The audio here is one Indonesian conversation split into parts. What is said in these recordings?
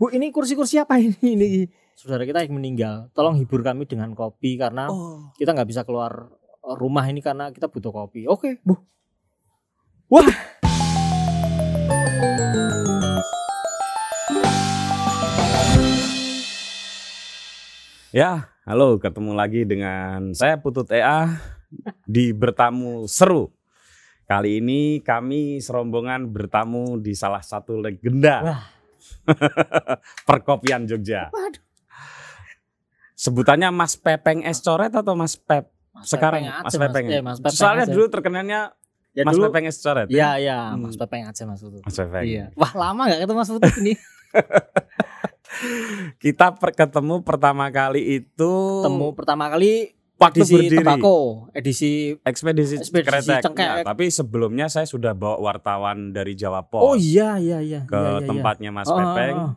Bu, ini kursi-kursi apa ini? Ini saudara kita yang meninggal. Tolong hibur kami dengan kopi karena Oh. kita nggak bisa keluar eh, rumah ini karena kita butuh kopi. Oke, Bu. Wah. Ya, halo, ketemu lagi dengan saya Putut EA di bertamu seru. Kali ini kami serombongan bertamu di salah satu legenda Wah. perkopian Jogja. Waduh. Sebutannya Mas Pepeng Es Coret atau Mas Pep? Mas Sekarang Pepeng aja, Mas Pepeng. Mas, ya, Mas Pepeng Soalnya aja. dulu terkenalnya ya, Mas dulu, Pepeng Es Coret. ya? Iya, iya, Hmm. Mas Pepeng aja Mas Putut. Mas Pepeng. Iya. Wah, lama gak ketemu Mas Putut ini. Kita per- ketemu pertama kali itu Temu pertama kali waktu edisi berdiri. tembakau, edisi Ekspedisi, Ekspedisi Kretek. Cengkek. Ya, tapi sebelumnya saya sudah bawa wartawan dari Jawa Pos Oh iya iya iya. ke iya, iya, tempatnya Mas Oh, Pepeng. oh, oh.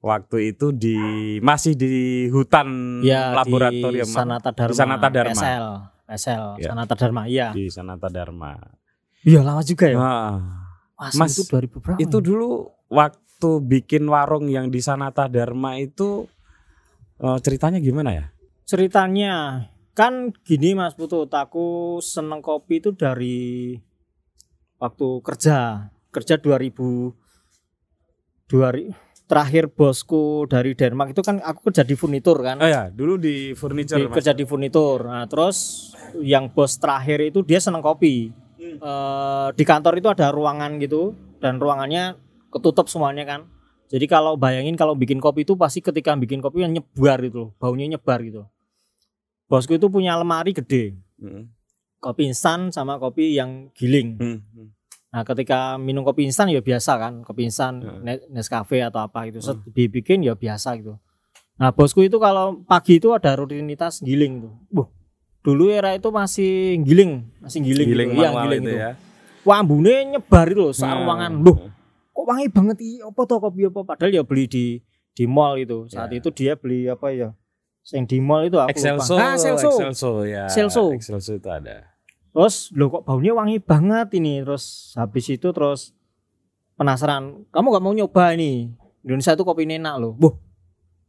Waktu itu di masih di hutan Ya, laboratorium di Sanata Dharma. Di Sanata Dharma. SL, SL, Ya. Sanata Dharma. Iya. di Sanata Dharma. Iya, lama juga ya. Nah, Mas, Mas, itu 2000 berapa? itu dulu waktu bikin warung yang di Sanata Dharma itu eh, ceritanya gimana ya? ceritanya kan gini Mas Putut, aku seneng kopi itu dari waktu kerja. Kerja 2000 2000 terakhir bosku dari Denmark itu kan aku kerja di furnitur kan. Oh ya, dulu di furniture Di- Mas. kerja di furnitur. Nah, terus yang bos terakhir itu dia seneng kopi. Hmm. Eh, di kantor itu ada ruangan gitu dan ruangannya ketutup semuanya kan. Jadi kalau bayangin kalau bikin kopi itu pasti ketika bikin kopi yang nyebar itu, loh, baunya nyebar gitu. Bosku itu punya lemari gede, Hmm. kopi instan sama kopi yang giling. Hmm, hmm. Nah, ketika minum kopi instan ya biasa kan, kopi instan Hmm. Ne- Nescafe atau apa gitu. Set dibikin ya biasa gitu. Nah, bosku itu kalau pagi itu ada rutinitas giling tuh. Buh, dulu era itu masih giling, masih giling, Giling gitu. Iya, manual giling itu itu. ya. Wah, ambune nyebar itu loh, saat Nah. ruangan. Loh, kok wangi banget iki? Apa tuh kopi apa? Padahal ya beli di di mall itu. Saat Ya. itu dia beli apa ya? Yang di mall itu aku Excelso, lupa. Ah, Excelso. Excelso ya. Excelso. Excelso itu ada. Terus lo kok baunya wangi banget ini. Terus habis itu terus penasaran. Kamu gak mau nyoba ini? Indonesia itu kopi ini enak loh. Buh.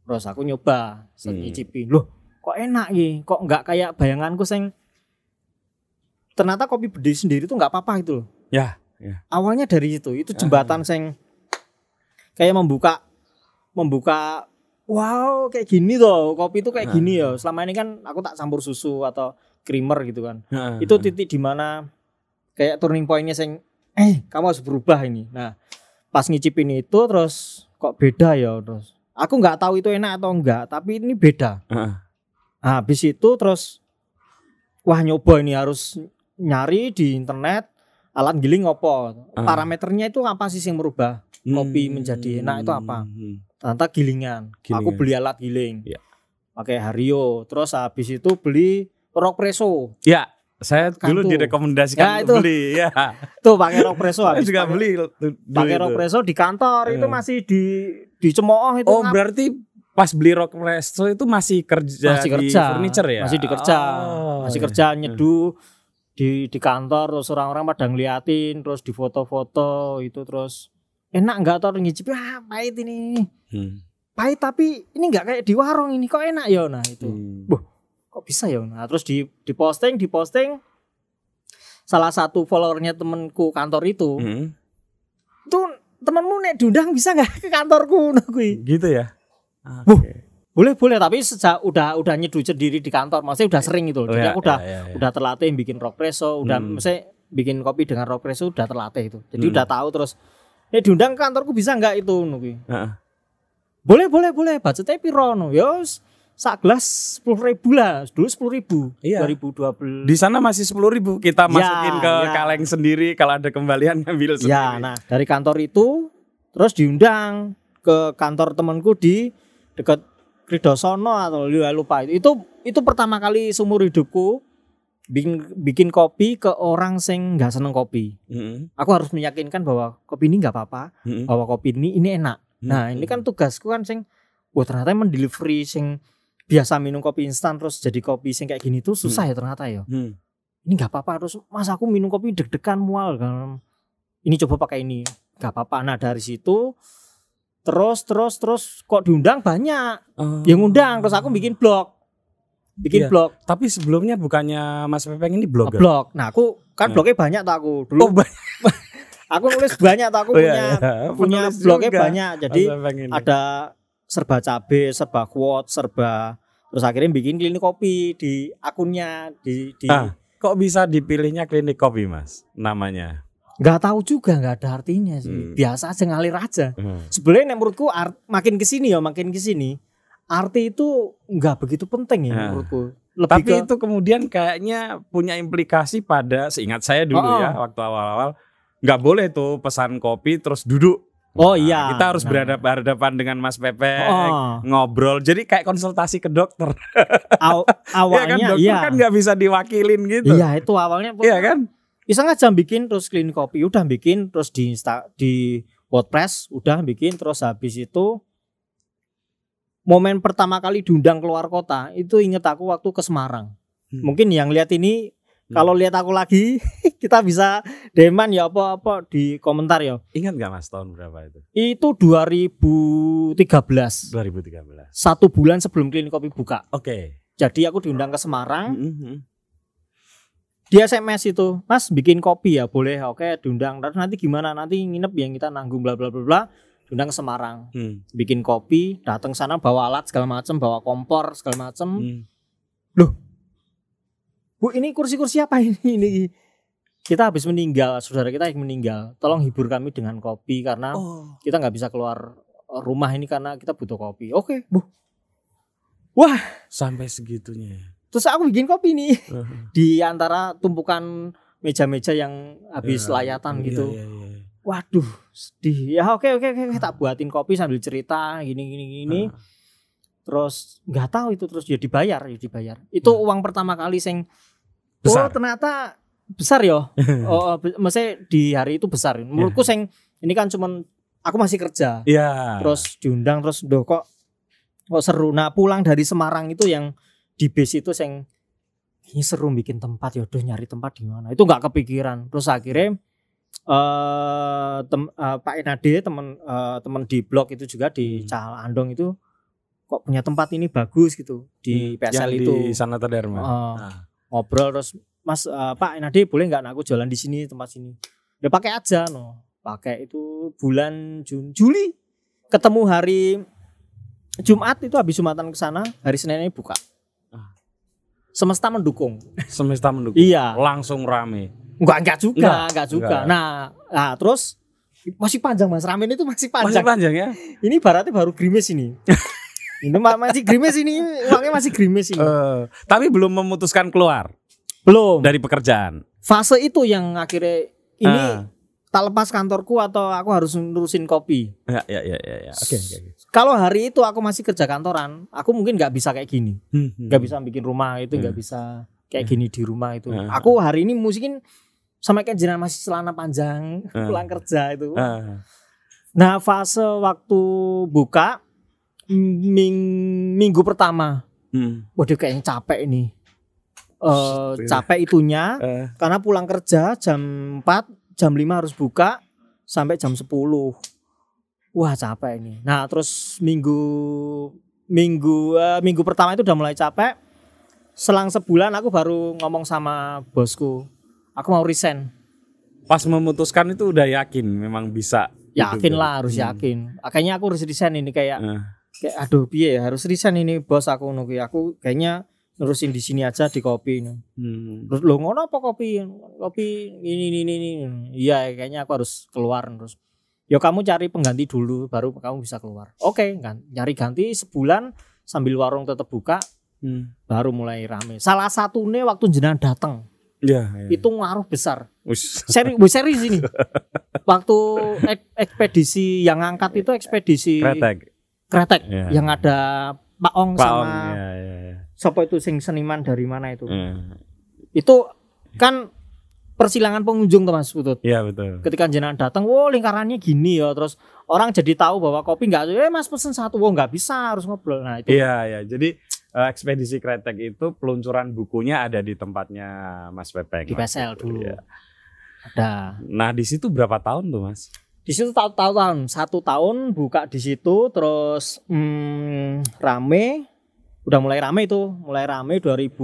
Terus aku nyoba, set Hmm. Loh, kok enak nih? Kok nggak kayak bayanganku sing ternyata kopi berdiri sendiri tuh nggak apa-apa gitu loh. Ya, ya. Awalnya dari itu, itu jembatan sing kayak membuka membuka wow kayak gini tuh kopi itu kayak Ah. gini ya. Selama ini kan aku tak campur susu atau creamer gitu kan. Nah, itu titik di mana kayak turning pointnya sing eh kamu harus berubah ini. Nah pas ngicipin itu terus kok beda ya terus. Aku nggak tahu itu enak atau enggak tapi ini beda. Heeh. nah, habis itu terus wah nyoba ini harus nyari di internet alat giling apa? Ah. parameternya itu apa sih yang merubah kopi Hmm. menjadi enak itu apa? Hmm. ternyata gilingan. aku Gilingan. beli alat giling Iya. pakai Hario terus habis itu beli rock presso Ya, saya Kan dulu direkomendasikan Ya, itu. beli ya. tuh pakai rock presso Saya habis juga pakai- beli pakai rock presso di kantor itu Iya. masih di dicemooh itu Oh, ngap- berarti pas beli rock presso itu masih kerja masih di kerja furniture ya? masih dikerja Oh, masih iya. kerja nyeduh di di kantor terus orang-orang pada ngeliatin terus di foto-foto itu terus enak nggak tuh ngicip ah pahit ini Hmm. pahit tapi ini nggak kayak di warung ini kok enak ya nah itu Hmm. Wah, kok bisa ya nah terus di di posting di posting salah satu followernya temenku kantor itu Hmm. tuh temenmu nek diundang bisa nggak ke kantorku nah kui Gitu ya. Wuh. Oke. boleh boleh tapi sejak udah udah nyeduh sendiri di kantor maksudnya udah sering gitu Oh, jadi ya, aku udah ya, ya, ya. udah terlatih bikin rock presso udah Hmm. maksudnya bikin kopi dengan rock presso udah terlatih itu jadi Hmm. udah tahu terus eh diundang ke kantorku bisa nggak itu no, kui? Heeh. boleh boleh boleh budgetnya piro no yos sak gelas sepuluh ribu lah dulu sepuluh ribu Iya. 2020 Di sana masih sepuluh ribu kita Ya, masukin ke ya. kaleng sendiri kalau ada kembalian ngambil sendiri. Ya, nah dari kantor itu terus diundang ke kantor temanku di dekat Kridosono atau lu- lupa itu. Itu itu pertama kali seumur hidupku bikin bikin kopi ke orang sing nggak seneng kopi. Mm-mm. Aku harus meyakinkan bahwa kopi ini nggak apa-apa, Mm-mm. bahwa kopi ini ini enak. Nah, Mm-mm. ini kan tugasku kan sing wah ternyata mendelivery sing biasa minum kopi instan terus jadi kopi sing kayak gini tuh susah ya ternyata ya. Hmm. Ini nggak apa-apa terus mas aku minum kopi deg-degan mual kan. Ini coba pakai ini nggak apa-apa. Nah dari situ terus terus terus kok diundang banyak Oh. yang ngundang terus aku bikin blog bikin Iya. blog Tapi sebelumnya bukannya Mas Pepeng ini blogger? blog nah aku kan Ya. blognya banyak tuh aku dulu Oh, ba- aku nulis banyak tuh aku oh, iya, punya iya. punya Penulis blognya juga, banyak jadi ada serba cabe serba quote serba terus akhirnya bikin klinik kopi di akunnya di di Ah. Kok bisa dipilihnya klinik kopi, Mas? Namanya. nggak tahu juga nggak ada artinya sih Hmm. biasa aja ngalir aja Hmm. sebenarnya menurutku art, makin ke sini ya makin ke sini arti itu nggak begitu penting ya Nah. menurutku lebih Tapi ke itu kemudian kayaknya punya implikasi pada seingat saya dulu Oh, ya waktu awal-awal nggak boleh tuh pesan kopi terus duduk. Oh, Nah, iya. Kita harus Nah. berhadapan dengan Mas Pepe, oh, ngobrol. Jadi kayak konsultasi ke dokter. aw- Iya kan awalnya dokter iya kan nggak bisa diwakilin gitu. iya itu awalnya Iya kan? iseng aja bikin terus klinik kopi udah bikin terus di Insta di WordPress udah bikin terus habis itu momen pertama kali diundang keluar kota itu inget aku waktu ke Semarang Hmm. mungkin yang lihat ini Hmm. kalau lihat aku lagi kita bisa deman ya apa apa di komentar ya Ingat nggak Mas tahun berapa itu? itu 2013 2013. satu bulan sebelum klinik kopi buka Oke. jadi aku diundang ke Semarang Mhm. di SMS itu Mas bikin kopi ya boleh oke diundang terus nanti gimana nanti nginep yang kita nanggung bla bla bla bla diundang ke Semarang Hmm. bikin kopi datang sana bawa alat segala macam bawa kompor segala macam Hmm. Bu ini kursi-kursi apa ini ini kita habis meninggal saudara kita yang meninggal tolong hibur kami dengan kopi karena Oh. kita nggak bisa keluar rumah ini karena kita butuh kopi oke bu Sampai segitunya. terus aku bikin kopi nih Mhm. di antara tumpukan meja-meja yang habis Ya, layatan iya, gitu iya, iya. Waduh sedih. Ya oke oke oke tak buatin kopi sambil cerita gini gini gini. Ah. terus nggak tahu itu terus ya dibayar ya dibayar. Itu Hmm. uang pertama kali sing Besar. oh ternyata besar ya. Oh be- maksudnya di hari itu besar. Menurutku sing ini kan cuman aku masih kerja. Iya. terus diundang terus doh kok kok seru? Nah pulang dari Semarang itu yang di base itu sing ini seru bikin tempat ya udah nyari tempat di mana? Itu nggak kepikiran. Terus akhirnya eh tem, eh, Pak Enade teman eh, teman di blog itu juga di Hmm. Cahal Andong itu kok punya tempat ini bagus gitu di Hmm, PSL yang itu di Sanata Dharma. Eh, Ah. ngobrol terus Mas eh, Pak Enade boleh nggak nah, aku jualan di sini tempat sini udah pakai aja no pakai itu bulan Jun Juli ketemu hari Jumat itu habis Jumatan ke sana hari Seninnya buka Ah. semesta mendukung Semesta mendukung. iya Langsung rame. Enggak enggak juga Enggak, enggak, juga enggak. nah nah terus masih panjang Mas Ramin itu masih Masih panjang panjang ya? ini baratnya baru grimis ini ini ma- masih grimis ini uangnya masih grimis ini Eh, tapi belum memutuskan keluar belum dari pekerjaan. fase itu yang akhirnya ini Ah. tak lepas kantorku atau aku harus nurusin kopi. Ya, ya, ya, ya, ya. Oke, oke. oke. Kalau hari itu aku masih kerja kantoran, aku mungkin nggak bisa kayak gini, Hmm, nggak hmm. bisa bikin rumah itu, nggak Hmm. bisa kayak gini di rumah itu. Hmm. Aku hari ini musikin sama kayak jenengan masih celana panjang Hmm. pulang kerja itu. Ah. Nah fase waktu buka ming- minggu pertama, Hmm. waduh kayaknya capek ini. Iya. capek itunya Eh, karena pulang kerja jam 4, jam 5 harus buka sampai jam 10. Wah, capek ini. Nah, terus minggu minggu eh, minggu pertama itu udah mulai capek. Selang sebulan aku baru ngomong sama bosku. Aku mau resign. pas memutuskan itu udah yakin memang bisa. Yakin Gitu, lah, harus Hmm. yakin. Akhirnya aku harus resign ini kayak Eh, kayak aduh piye ya, harus resign ini bos aku nunggu aku kayaknya nerusin di sini aja di kopi ini. hmm. Terus lo ngono apa kopi? Kopi ini ini ini. Iya, kayaknya aku harus keluar terus. Ya kamu cari pengganti dulu baru kamu bisa keluar. Oke, kan. Nyari ganti sebulan sambil warung tetap buka Hmm. baru mulai rame. Salah satunya waktu jenengan datang Ya, ya. itu ngaruh besar. Seri, bu serius ini. Waktu ek- ekspedisi yang ngangkat itu ekspedisi Kretek. kretek Ya. yang ada Pak Ong Pak sama Ong, ya, ya, ya. siapa itu sing seniman dari mana itu? Eh, Itu kan persilangan pengunjung tuh Mas Putut. Iya betul. ketika jenengan datang, wow lingkarannya gini ya, terus orang jadi tahu bahwa kopi nggak, eh mas pesen satu, wow nggak bisa harus ngobrol. Nah itu Iya, iya. Jadi eh, ekspedisi kretek itu peluncuran bukunya ada di tempatnya Mas Pepeng. di. PSL dulu. Iya. Ada Nah, di situ berapa tahun tuh, Mas? di situ tahu tahu tahun satu tahun buka di situ terus hmm, rame udah mulai rame itu mulai rame 2000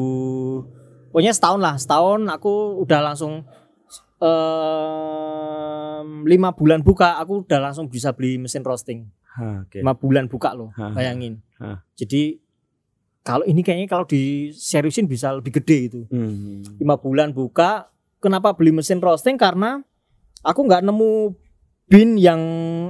pokoknya setahun lah setahun aku udah langsung em, lima bulan buka aku udah langsung bisa beli mesin roasting Ha, Oke. lima bulan buka loh Hah. bayangin Hah. jadi kalau ini kayaknya kalau di seriusin bisa lebih gede itu. Hmm. lima bulan buka kenapa beli mesin roasting? Karena aku nggak nemu bin yang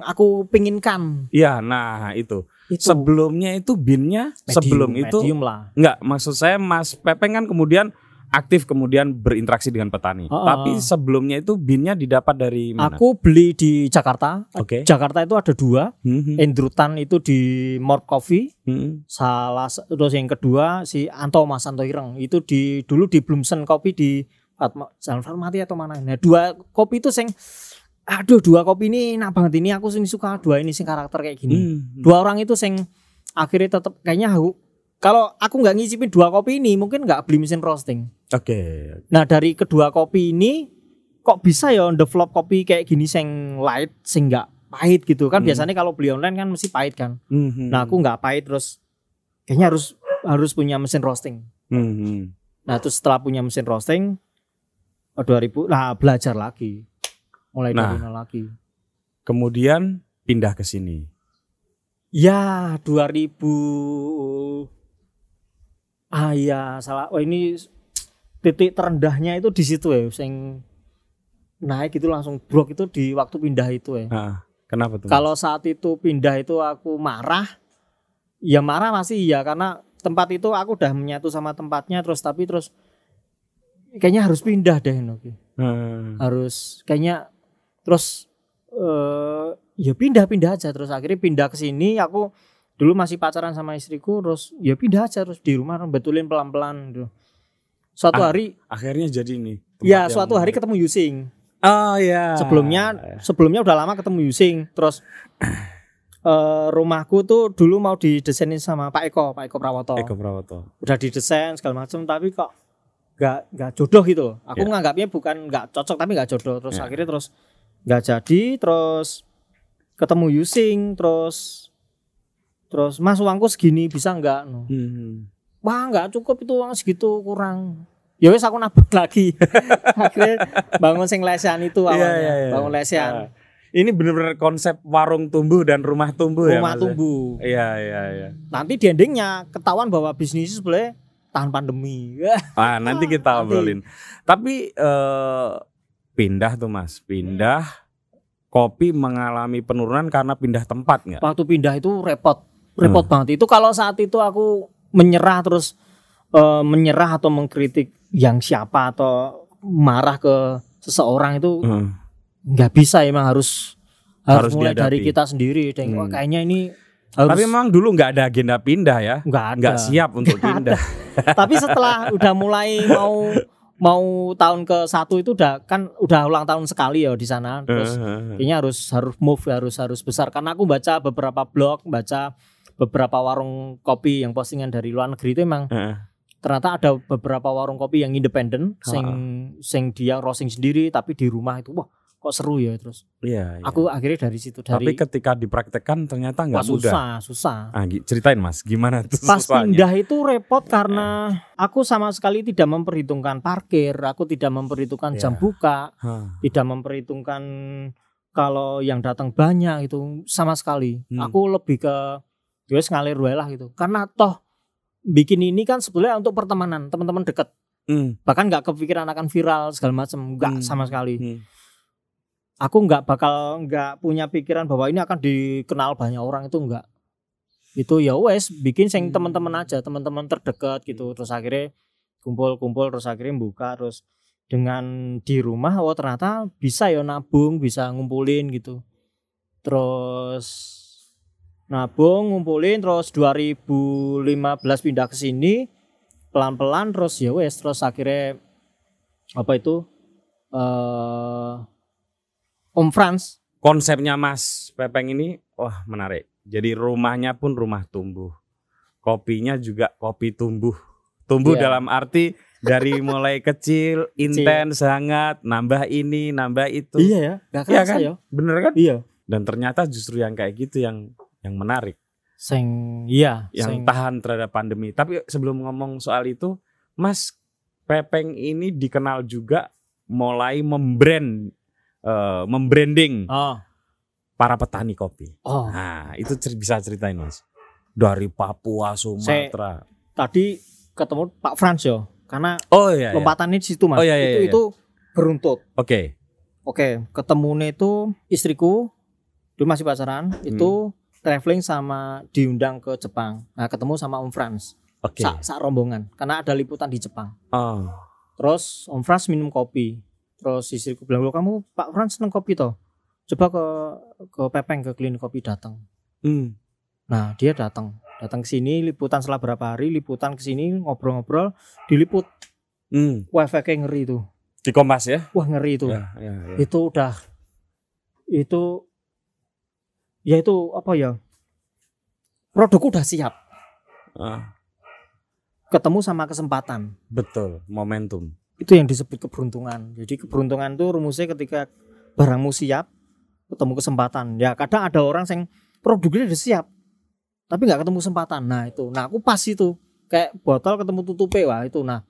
aku pinginkan. Iya, nah itu. itu. Sebelumnya itu binnya medium, sebelum itu medium lah. enggak maksud saya Mas Pepeng kan kemudian aktif kemudian berinteraksi dengan petani. Oh, Tapi oh. sebelumnya itu binnya didapat dari mana? aku beli di Jakarta Oke. Jakarta itu ada dua Hmm, hmm, Endrutan itu di Morp Coffee hmm. salah terus yang kedua si Anto Mas Anto Ireng itu di dulu di Bloomsen Kopi di Jalan Fatmawati atau mana nah dua kopi itu sing aduh dua kopi ini enak banget ini aku sini suka dua ini sing karakter kayak gini Hmm. dua orang itu sing akhirnya tetap kayaknya aku kalau aku nggak ngicipin dua kopi ini mungkin nggak beli mesin roasting Oke. nah dari kedua kopi ini kok bisa ya develop kopi kayak gini sing light sing nggak pahit gitu kan Hmm. biasanya kalau beli online kan mesti pahit kan Hmm. Nah, aku nggak pahit terus kayaknya harus harus punya mesin roasting. Hmm. Nah, terus setelah punya mesin roasting oh, 2000 lah belajar lagi. Mulai Nah. dari nol lagi. Kemudian pindah ke sini. Ya, 2000 Ah iya, salah. Oh, ini titik terendahnya itu di situ ya, sing naik itu langsung brok itu di waktu pindah itu ya. Ah, kenapa tuh? Kalau saat itu pindah itu aku marah, ya marah masih iya karena tempat itu aku udah menyatu sama tempatnya terus tapi terus kayaknya harus pindah deh Noki. Hmm. Harus kayaknya terus eh ya pindah-pindah aja terus akhirnya pindah ke sini aku dulu masih pacaran sama istriku terus ya pindah aja terus di rumah betulin pelan-pelan gitu. Suatu Ah, hari Akhirnya jadi tempat ya suatu hari ketemu Yusing. Oh ya. sebelumnya sebelumnya udah lama ketemu Yusing terus eh, rumahku tuh dulu mau didesainin sama Pak Eko Pak Eko Prawoto Eko Prawoto. udah didesain segala macam tapi kok nggak nggak jodoh gitu loh. aku Ya. nganggapnya bukan nggak cocok tapi nggak jodoh terus Ya. akhirnya terus nggak jadi terus ketemu Yusing terus terus Mas uangku segini bisa nggak no. Hmm. wah nggak cukup itu uang segitu kurang ya wes aku nabung lagi akhirnya bangun sing lesehan itu Iya, awalnya iya, iya. bangun lesehan Ah. Ini benar-benar konsep warung tumbuh dan rumah tumbuh ya. rumah ya? tumbuh. Iya, iya, iya. Nanti di endingnya ketahuan bahwa bisnis itu sebenarnya tahan pandemi. Ah, nanti kita Nanti. obrolin. Tapi eh, pindah tuh Mas, pindah kopi mengalami penurunan karena pindah tempat nggak? Waktu pindah itu repot, repot Hmm. banget. Itu kalau saat itu aku menyerah terus eh, menyerah atau mengkritik yang siapa atau marah ke seseorang itu Hmm. nggak bisa emang harus harus, Harus mulai dihadapi. dari kita sendiri. Hmm. wah, kayaknya ini harus Tapi memang dulu nggak ada agenda pindah ya, nggak ada. nggak siap untuk Nggak pindah. Tapi setelah udah mulai mau mau tahun ke satu itu udah kan udah ulang tahun sekali ya di sana. Terus kayaknya harus harus move harus harus besar karena aku baca beberapa blog baca beberapa warung kopi yang postingan dari luar negeri itu emang Heeh. ternyata ada beberapa warung kopi yang independen sing Ha-ha. sing dia roasting sendiri tapi di rumah itu wah kok seru ya terus Iya. iya. aku akhirnya dari situ Tapi dari ketika dipraktekkan ternyata nggak mudah. susah susah Ah, ceritain Mas, gimana tuh pas susahnya? pindah itu repot karena aku sama sekali tidak memperhitungkan parkir aku tidak memperhitungkan jam Ya. buka Hah. tidak memperhitungkan kalau yang datang banyak itu sama sekali. Hmm. Aku lebih ke wis ngalir wae lah gitu. Karena toh bikin ini kan sebetulnya untuk pertemanan, teman-teman dekat. Hmm. Bahkan nggak kepikiran akan viral segala macam, nggak Hmm. sama sekali. Hmm. Aku nggak bakal nggak punya pikiran bahwa ini akan dikenal banyak orang itu nggak. Itu ya wes bikin sing Hmm. teman-teman aja, teman-teman terdekat gitu. Terus akhirnya kumpul-kumpul terus akhirnya buka terus dengan di rumah oh ternyata bisa ya nabung bisa ngumpulin gitu terus nabung ngumpulin terus 2015 pindah ke sini pelan-pelan terus ya wes terus akhirnya apa itu eh Om Franz Konsepnya Mas Pepeng ini wah menarik. Jadi rumahnya pun rumah tumbuh. Kopinya juga kopi tumbuh Tumbuh Iya. dalam arti dari mulai kecil, intens, hangat, nambah ini, nambah itu. Iya ya, nggak Iya kerasa kan? ya. Bener kan? Iya. Dan ternyata justru yang kayak gitu yang yang menarik, Sing iya, yang sing tahan terhadap pandemi. Tapi sebelum ngomong soal itu, Mas Pepeng ini dikenal juga mulai membrand eh, membranding Oh, para petani kopi. oh. Nah, itu cer- bisa ceritain, Mas. Dari Papua, Sumatera. Tadi ketemu Pak Frans yo, karena Oh iya. iya. lompatannya di situ Mas. Oh, iya, iya, itu iya. itu beruntut. Oke. Oke, ketemunya itu istriku dulu masih pacaran, Hmm. itu traveling sama diundang ke Jepang. Nah, ketemu sama Om Frans. Oke. Sak, sak rombongan karena ada liputan di Jepang. Oh. Terus Om Frans minum kopi. Terus istriku bilang, "Loh, kamu Pak Frans seneng kopi toh? Coba ke ke Pepeng ke klinik kopi datang." Hmm. Nah, dia datang. Datang ke sini liputan setelah berapa hari, liputan ke sini ngobrol-ngobrol, diliput. Hmm. Wah, efeknya ngeri itu. Di Kompas ya? Wah, ngeri itu. Ya, ya, ya. Itu udah itu ya itu apa ya? Produk udah siap. Ah, Ketemu sama kesempatan. betul, momentum. Itu yang disebut keberuntungan. Jadi keberuntungan itu rumusnya ketika barangmu siap, ketemu kesempatan. Ya kadang ada orang yang produknya udah siap, tapi nggak ketemu kesempatan. Nah itu, nah aku pas itu kayak botol ketemu tutupe wah itu. Nah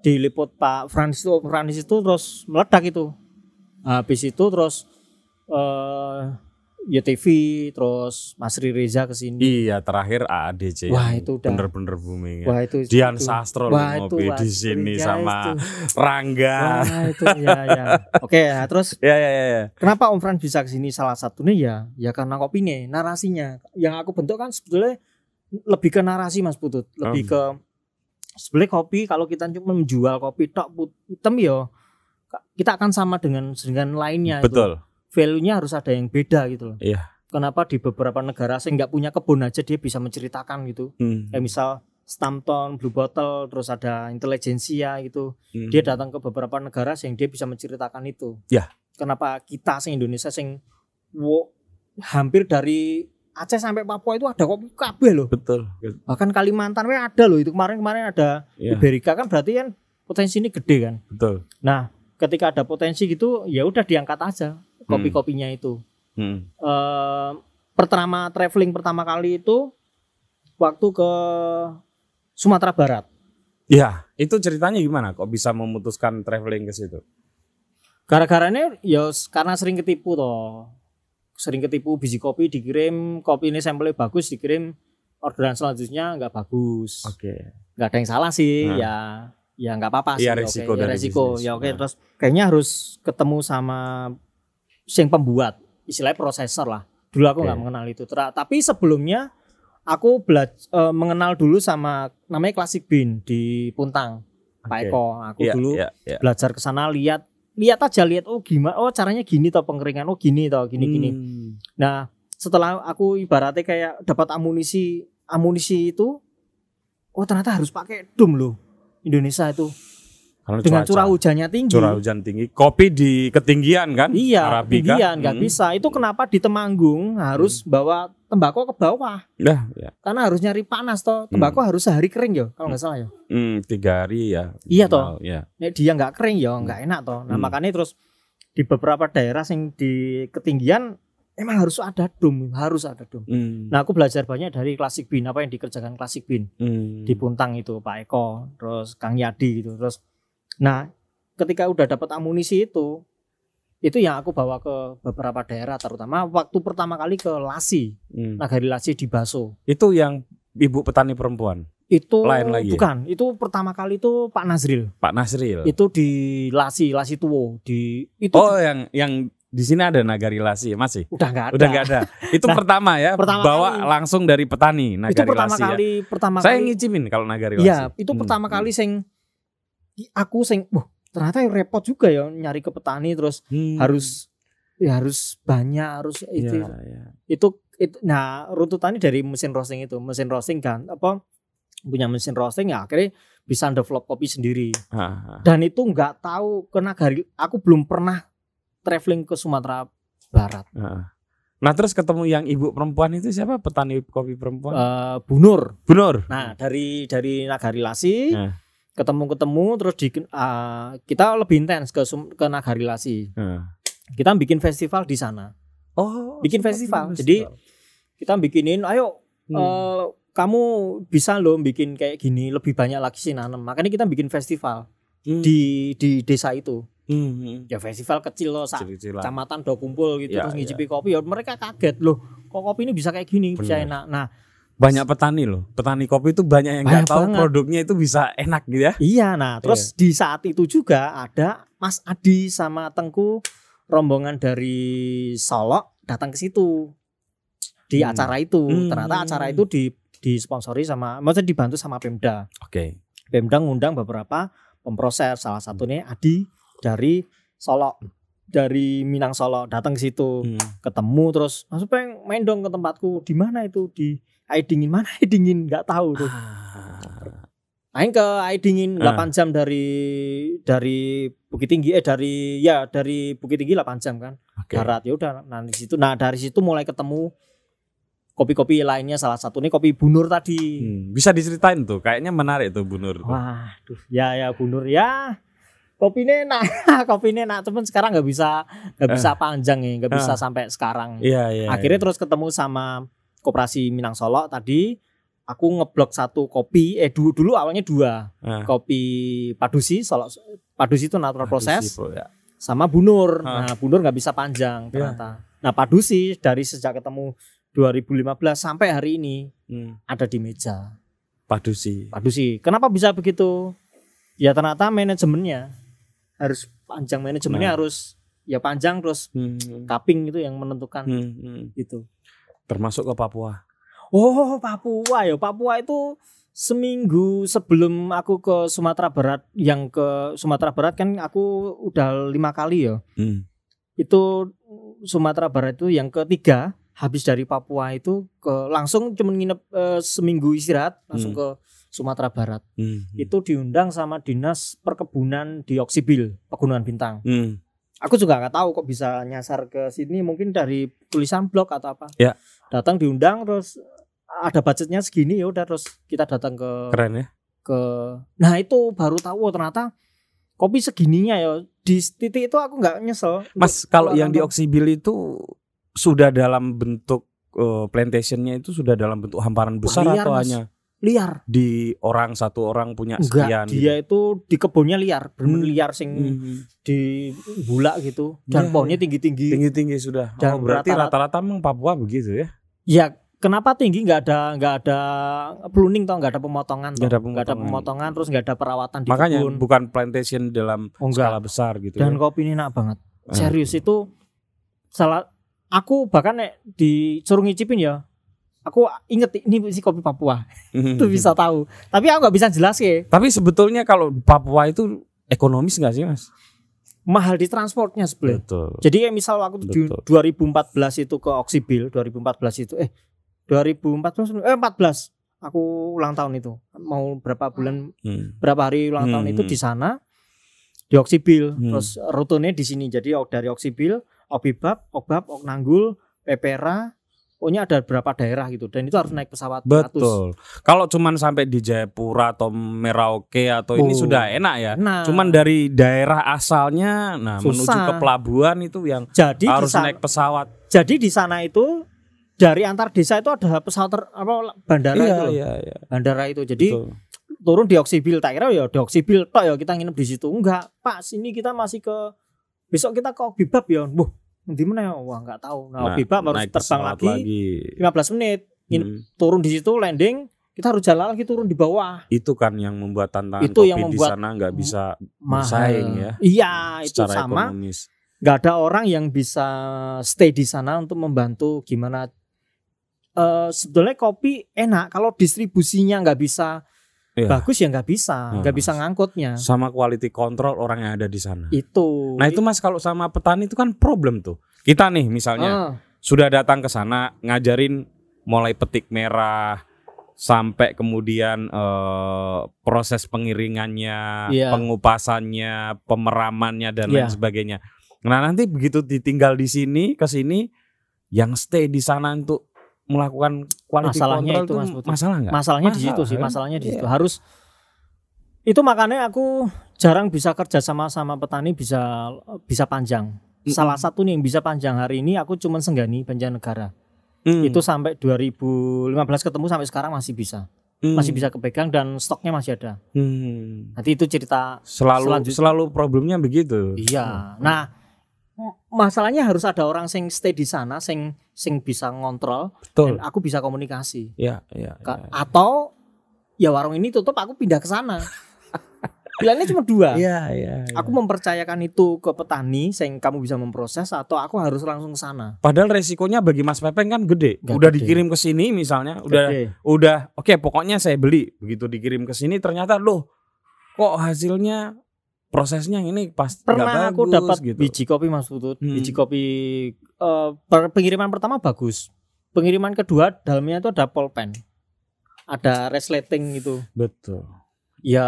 diliput Pak Frans itu, Frans itu terus meledak itu. Habis itu terus eh YTV, terus Mas Reza ke sini. Iya, terakhir AADC. Wah, itu udah- bener-bener booming. Ya. Wah itu Dian itu. Sastro Wah, itu, ngopi di sini ya, sama itu. Rangga. Wah itu ya ya. Oke, nah, terus Ya, ya, ya, ya. Kenapa Om Fran bisa ke sini salah satunya ya ya karena kopinya, narasinya. Yang aku bentuk kan sebetulnya lebih ke narasi Mas Putut, lebih ke sebenarnya kopi kalau kita cuma menjual kopi tok hitam ya kita akan sama dengan dengan lainnya itu. Value-nya harus ada yang beda gitu loh. Iya. Kenapa di beberapa negara saya nggak punya kebun aja dia bisa menceritakan gitu. Hmm. Kayak misal Stampton, Blue Bottle, terus ada intelijensia gitu Hmm. dia datang ke beberapa negara yang dia bisa menceritakan itu. Ya. Kenapa kita sing Indonesia sing wo, hampir dari Aceh sampai Papua itu ada kopi kabeh loh. Betul. Bahkan Kalimantan we ada loh itu kemarin-kemarin ada Iya, Iberica kan berarti kan potensi ini gede kan. betul. Nah, ketika ada potensi gitu ya udah diangkat aja kopi-kopinya itu. Hmm. Eh, pertama traveling pertama kali itu waktu ke Sumatera Barat. Ya, itu ceritanya gimana? Kok bisa memutuskan traveling ke situ? Gara-garanya ya karena sering ketipu toh. Sering ketipu biji kopi dikirim, kopi ini sampelnya bagus dikirim orderan selanjutnya nggak bagus. Oke. nggak ada yang salah sih Nah. ya ya nggak apa-apa sih Iya, oke. resiko ya, resiko ya oke Nah. terus kayaknya harus ketemu sama yang pembuat istilahnya prosesor lah. Dulu aku nggak mengenal itu. Tapi sebelumnya aku belajar mengenal dulu sama namanya Classic Bean di Puntang. Pak Oke. Eko. Aku Iya, dulu iya, iya. belajar ke sana lihat lihat aja lihat oh gimana oh caranya gini toh pengeringan oh gini toh gini gini. Hmm. Nah, setelah aku ibaratnya kayak dapat amunisi amunisi itu, oh ternyata harus pakai dum loh Indonesia itu Karena dengan cuaca. curah hujannya tinggi. curah hujan tinggi. Kopi di ketinggian kan? Iya, Arabica. ketinggian nggak Hmm. bisa. Itu kenapa di Temanggung harus bawa tembakau ke bawah? Nah, ya. Karena harus nyari panas toh. Tembakau harus sehari kering ya, kalau nggak salah ya. Hmm, tiga hari ya. Iya, minimal, Ya. Nek dia nggak kering ya, nggak enak toh. Nah Hmm. makanya terus di beberapa daerah yang di ketinggian emang harus ada dum, harus ada dum. Hmm. Nah aku belajar banyak dari Classic Bean apa yang dikerjakan Classic Bean. Hmm. di Puntang itu Pak Eko, terus Kang Yadi gitu. Terus nah, ketika udah dapat amunisi itu itu yang aku bawa ke beberapa daerah terutama waktu pertama kali ke Lasi, Hmm. Nagari Lasi di Baso. Itu yang ibu petani perempuan, Itu Lain lagi ya? bukan, itu pertama kali itu Pak Nazril. Pak Nasril. Itu di Lasi, Lasi Tuwo di itu oh, yang yang di sini ada Nagari Lasi masih? udah nggak ada. Udah nggak ada. Itu Nah, pertama ya, pertama bawa kali. langsung dari petani Nagari itu pertama Lasi ya. kali pertama Saya kali ngicimin kalau Nagari Lasi. Iya, itu Hmm. pertama kali sing aku sing wah ternyata repot juga ya nyari ke petani terus Hmm. harus ya harus banyak harus itu Iya, iya. itu itu nah runtutannya dari mesin roasting itu mesin roasting kan apa punya mesin roasting ya akhirnya bisa develop kopi sendiri Ah, ah. dan itu nggak tahu ke Nagari aku belum pernah traveling ke Sumatera Barat Ah. Nah terus ketemu yang ibu perempuan itu siapa petani kopi perempuan? Eh, Bunur. Bunur. Nah, dari dari Nagarilasi Nah. Ketemu-ketemu terus di eh, kita lebih intens ke ke Nagarilasi. Nah. Kita bikin festival di sana. Oh, Bikin festival. Jadi, Kita bikinin, ayo Hmm. eh, kamu bisa loh bikin kayak gini lebih banyak lagi sih nanem. Makanya kita bikin festival Hmm. di di desa itu. Hmm. Ya festival kecil loh, Kecil-kecilan. kecamatan do kumpul gitu Ya, terus ya. ngicipi kopi. Ya mereka kaget loh, kok kopi ini bisa kayak gini, bisa Bener. enak. Nah, Banyak petani loh. Petani kopi itu banyak yang nggak tahu banget. produknya itu bisa enak gitu ya. Iya, nah terus di saat itu juga ada Mas Adi sama Tengku rombongan dari Solo datang ke situ di Hmm. acara itu. Hmm. Ternyata acara itu di disponsori sama, maksudnya dibantu sama Pemda. Oke. Pemda ngundang beberapa pemproses, salah satunya Adi dari Solo, dari Minang Solo datang ke situ, Hmm. ketemu terus, Mas pengen main dong ke tempatku. Di mana itu? Di air dingin mana air dingin nggak tahu tuh. Ah. Main ke air dingin Ah. 8 jam dari dari Bukit Tinggi eh dari ya dari Bukit Tinggi 8 jam kan. Oke. Darat ya udah nah di situ. Nah, dari situ mulai ketemu kopi-kopi lainnya salah satunya kopi Bunur tadi. Hmm. Bisa diceritain tuh, kayaknya menarik tuh Bu Nur. tuh. Wah, duh, ya ya Bunur ya. Kopinya enak, kopinya enak, cuman sekarang nggak bisa nggak bisa panjang ya, nggak bisa Ah. sampai sekarang. Iya iya. Akhirnya iya. terus ketemu sama koperasi Minang Solo tadi. Aku ngeblok satu kopi, eh dulu dulu awalnya dua Ah. kopi padusi, Solo padusi itu natural proses ya. sama bunur. Ah. Nah bunur nggak bisa panjang Ya. ternyata. Nah padusi dari sejak ketemu 2015 sampai hari ini Hmm. ada di meja. Padusi. Padusi. Kenapa bisa begitu? Ya ternyata manajemennya harus panjang manajemennya Nah. harus ya panjang terus Hmm. cupping itu yang menentukan Hmm, hmm. gitu. Termasuk ke Papua. Oh Papua ya Papua itu seminggu sebelum aku ke Sumatera Barat yang ke Sumatera Barat kan aku udah lima kali ya Hmm. itu Sumatera Barat itu yang ketiga habis dari Papua itu ke langsung cuma nginep eh, seminggu istirahat langsung Hmm. ke Sumatera Barat Hmm. itu diundang sama dinas perkebunan di Oksibil Pegunungan Bintang Hmm. Aku juga nggak tahu kok bisa nyasar ke sini mungkin dari tulisan blog atau apa Ya. datang diundang terus ada budgetnya segini ya udah terus kita datang ke Keren ya. ke nah itu baru tahu oh, ternyata kopi segininya ya di titik itu aku nggak nyesel Mas, kalau yang di. Oksibil itu sudah dalam bentuk eh, plantationnya itu sudah dalam bentuk hamparan besar liar, atau Mas. hanya liar di orang satu orang punya enggak sekian dia itu di kebunnya liar benar Hmm. liar sing gitu? Hmm. di bulak gitu dan Iya, pohonnya iya. tinggi tinggi Tinggi-tinggi sudah. Dan oh, berarti rata-rata- memang Papua begitu ya. Ya kenapa tinggi nggak ada nggak ada pruning toh nggak ada pemotongan Nggak ada nggak ada pemotongan. terus nggak ada perawatan di Makanya kebun bukan plantation dalam Oh, enggak. skala besar gitu dan ya. kopi ini enak banget Ah. serius itu salah aku bahkan nek disuruh ngicipin ya aku inget ini si kopi Papua itu bisa tahu tapi aku nggak bisa jelas ya Tapi sebetulnya kalau Papua itu ekonomis nggak sih mas? mahal di transportnya sebelah Betul. jadi kayak misal waktu di Betul. 2014 itu ke Oksibil 2014 itu eh 2014 eh 14 aku ulang tahun itu mau berapa bulan Hmm. berapa hari ulang tahun Hmm. itu di sana di Oksibil Hmm. terus rutenya di sini jadi dari Oksibil Obibab Obab Oknanggul Pepera pokoknya ada beberapa daerah gitu dan itu harus naik pesawat. Betul. Kalau cuman sampai di Jayapura atau Merauke atau ini Oh. sudah enak ya. nah Cuman dari daerah asalnya, nah menuju Susah. ke pelabuhan itu yang jadi di harus sana, naik pesawat. jadi di sana itu dari antar desa itu ada pesawat ter- apa bandara itu loh. iya, iya. bandara itu jadi Betul. turun di Oksibil tak kira ya di Oksibil tok ya kita nginep di situ enggak Pak sini kita masih ke besok kita ke Obibab ya wah di mana ya wah nggak tahu. Nah, Nah, Obibab harus terbang pesawat lagi, 15 menit. In- Hmm. turun di situ landing. Kita harus jalan lagi turun di bawah. Itu kan yang membuat tantangan Itu kopi yang di membuat sana nggak bisa Bersaing ya, iya itu secara sama. ekonomis. nggak ada orang yang bisa stay di sana untuk membantu gimana. Eh sebetulnya kopi enak. Kalau distribusinya nggak bisa Iya. bagus ya nggak bisa nggak Nah. bisa ngangkutnya Sama quality control orang yang ada di sana. itu Nah itu mas kalau sama petani itu kan problem tuh. Kita nih misalnya Ah, sudah datang ke sana ngajarin mulai petik merah sampai kemudian eh, proses pengiringannya, Iya. pengupasannya, pemeramannya dan lain Iya. sebagainya. Nah nanti begitu ditinggal di sini ke sini yang stay di sana untuk melakukan quality Masalahnya control itu, Mas masalah nggak? Masalahnya di situ Masalah, sih, kan? masalahnya di Iya. situ. Harus itu makanya aku jarang bisa kerja sama sama petani bisa bisa panjang. Mm-mm. Salah satu nih yang bisa panjang hari ini aku cuman Senggani Banjarnegara. Hmm, Itu sampai 2015 ketemu sampai sekarang masih bisa. hmm, Masih bisa kepegang dan stoknya masih ada. hmm. Nanti itu cerita Selalu selalu problemnya begitu. Iya. Nah, masalahnya harus ada orang sing stay di sana, sing sing bisa ngontrol Betul. dan aku bisa komunikasi. Ya, ya, Ka- ya. Atau ya warung ini tutup, aku pindah ke sana. Pilihannya cuma dua. Iya, iya. iya. Aku mempercayakan itu ke petani, sing kamu bisa memproses, atau aku harus langsung ke sana. Padahal resikonya bagi Mas Pepeng kan gede. Nggak udah gede. dikirim ke sini misalnya, udah Gede. udah oke pokoknya saya beli. Begitu dikirim ke sini ternyata loh kok hasilnya prosesnya ini pas Pernah aku bagus dapat gitu. biji kopi Mas Putut. Hmm. Biji kopi eh, per- pengiriman pertama bagus. Pengiriman kedua dalamnya itu ada pulpen. Ada resleting gitu. Betul. Ya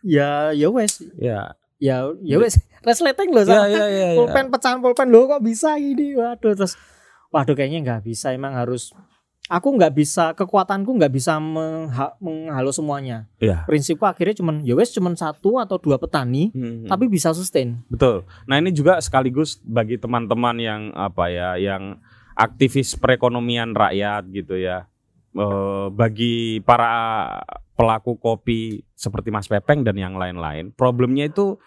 ya ya wes Ya. ya ya wes resleting loh Ya, sama ya, ya, ya. pulpen pecahan pulpen loh kok bisa gini waduh terus waduh kayaknya nggak bisa emang harus aku nggak bisa kekuatanku nggak bisa mengha- menghalo semuanya Iya. prinsipku akhirnya cuman ya wes cuman satu atau dua petani Hmm. tapi bisa sustain Betul. Nah ini juga sekaligus bagi teman-teman yang apa ya, yang aktivis perekonomian rakyat gitu ya. Eh, bagi para pelaku kopi seperti Mas Pepeng dan yang lain-lain, problemnya itu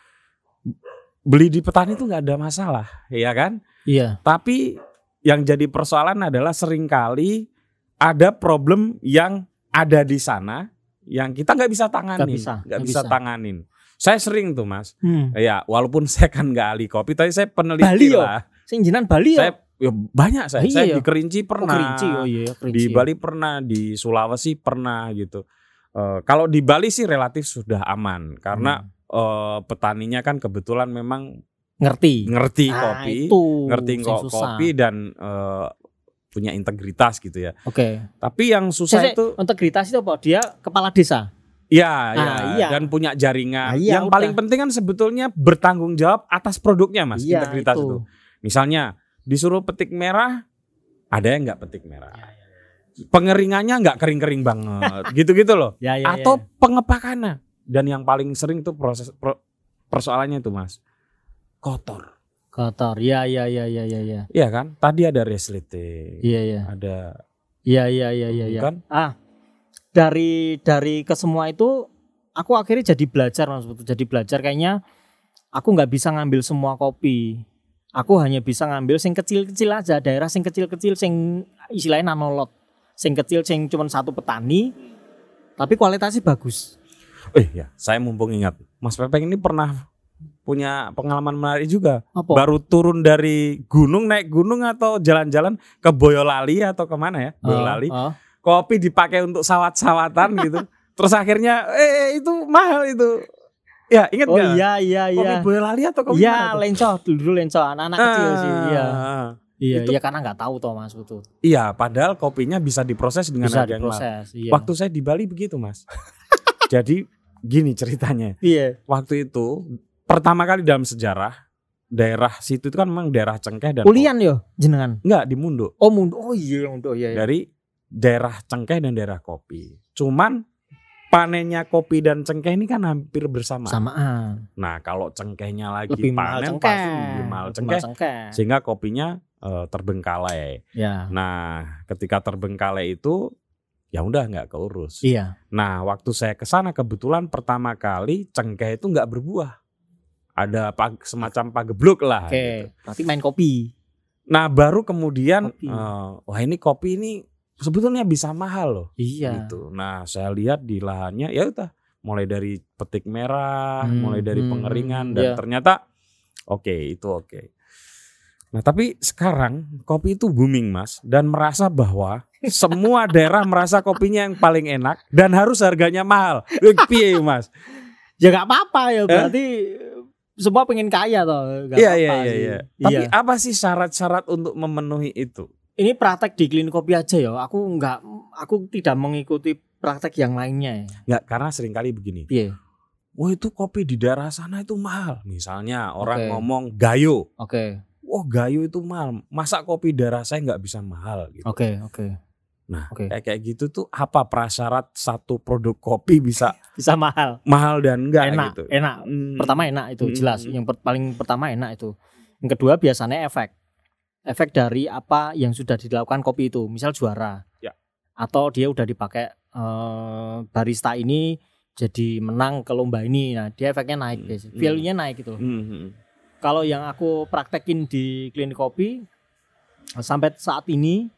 beli di petani itu nggak ada masalah, ya kan? iya Tapi yang jadi persoalan adalah sering kali ada problem yang ada di sana yang kita nggak bisa tanganin, Nggak bisa, nggak bisa bisa. tanganin. Saya sering tuh mas, hmm. Ya, walaupun saya kan nggak ahli kopi, tapi saya peneliti Bali, lah. sing jinan Bali Saya ya ya banyak saya. Iya, saya di Kerinci oh, pernah, kerinci oh iya kerinci di Bali pernah, di Sulawesi pernah gitu. Eh, kalau di Bali sih relatif sudah aman karena Hmm. eh, petaninya kan kebetulan memang ngerti ngerti Nah, kopi, itu ngerti kok kopi dan eh, punya integritas gitu ya. oke Tapi yang susah Saya- itu integritas itu apa dia kepala desa ya, ya Ah, iya. dan punya jaringan. Ah, iya, yang udah. paling penting kan sebetulnya bertanggung jawab atas produknya Mas, Iya, integritas itu. itu. Misalnya disuruh petik merah, ada yang nggak petik merah. Ya, Pengeringannya nggak kering-kering banget, gitu-gitu loh. ya, ya, Atau ya. pengepakannya. Dan yang paling sering tuh proses pro- persoalannya itu Mas, kotor. Kotor ya ya ya ya ya ya Iya kan? Tadi ada resleting, iya iya ada iya iya iya iya ya. kan? ah dari dari ke semua itu aku akhirnya jadi belajar mas Putu. jadi belajar kayaknya aku nggak bisa ngambil semua kopi aku hanya bisa ngambil sing kecil-kecil aja daerah sing kecil-kecil sing istilahnya nanolot sing kecil sing cuma satu petani tapi kualitasnya bagus Eh ya, saya mumpung ingat, Mas Pepeng ini pernah punya pengalaman menarik juga. apa Baru turun dari gunung naik gunung atau jalan-jalan ke Boyolali atau ke mana ya? Boyolali. Oh, oh. Kopi dipakai untuk sawat-sawatan gitu. Terus akhirnya eh itu mahal itu. Ya ingat oh nggak? iya iya Kopi iya Boyolali atau kopi Iya, mana tuh? lenco dulu lenco anak-anak kecil sih. Iya. Ah, Iya, Itu- iya karena nggak tahu toh Mas Putu. Iya, padahal kopinya bisa diproses dengan Bisa harga yang diproses. Iya. Waktu saya di Bali begitu, Mas. Jadi gini ceritanya. Iya. waktu itu pertama kali dalam sejarah daerah situ itu kan memang daerah cengkeh dan Ulian yo jenengan. enggak di Mundo Oh Mundo. Oh iya Mundo iya. iya. dari daerah cengkeh dan daerah kopi. Cuman panennya kopi dan cengkeh ini kan hampir bersama. Samaan. Nah, kalau cengkehnya lagi Lebih mahal panen cengkeh. pasti lebih mahal Lebih cengkeh cengkeh. sehingga kopinya eh, terbengkalai. Ya. Nah, ketika terbengkalai itu ya udah nggak keurus. Iya. Nah, waktu saya ke sana kebetulan pertama kali cengkeh itu nggak berbuah. Ada pag- semacam pagebluk lah. Oke. gitu. Berarti main kopi. Nah, baru kemudian, Kopi. eh, wah ini kopi ini sebetulnya bisa mahal loh. Iya. Gitu. Nah, saya lihat di lahannya ya udah mulai dari petik merah, Hmm, mulai dari hmm, pengeringan dan iya. ternyata oke itu oke. Nah, tapi sekarang kopi itu booming, Mas, dan merasa bahwa semua daerah merasa kopinya yang paling enak dan harus harganya mahal. Piye, Mas? Ya nggak apa-apa ya berarti semua pengen kaya toh. Iya, iya, apa-apa iya, iya. Tapi Iya. apa sih syarat-syarat untuk memenuhi itu? Ini praktek di klinik kopi aja ya. Aku nggak aku tidak mengikuti praktek yang lainnya ya. Nggak, karena sering kali begini. Iya. Wah itu kopi di daerah sana itu mahal. Misalnya orang Oke. ngomong gayo. Oke. oh gayo itu mahal. Masa kopi daerah saya nggak bisa mahal gitu. Oke, oke. Nah, Oke. kayak kayak gitu tuh apa prasyarat satu produk kopi bisa Bisa mahal. mahal dan enggak enak, gitu. enak. Hmm. Pertama enak itu Hmm. jelas. Yang per- paling pertama enak itu. Yang kedua biasanya efek. Efek dari apa yang sudah dilakukan kopi itu. Misal juara. Ya. Atau dia udah dipakai eh, barista ini jadi menang ke lomba ini. Nah, dia efeknya naik, Hmm. guys. Hmm. Value-nya naik gitu. Hmm, hmm. Kalau yang aku praktekin di klinik kopi sampai saat ini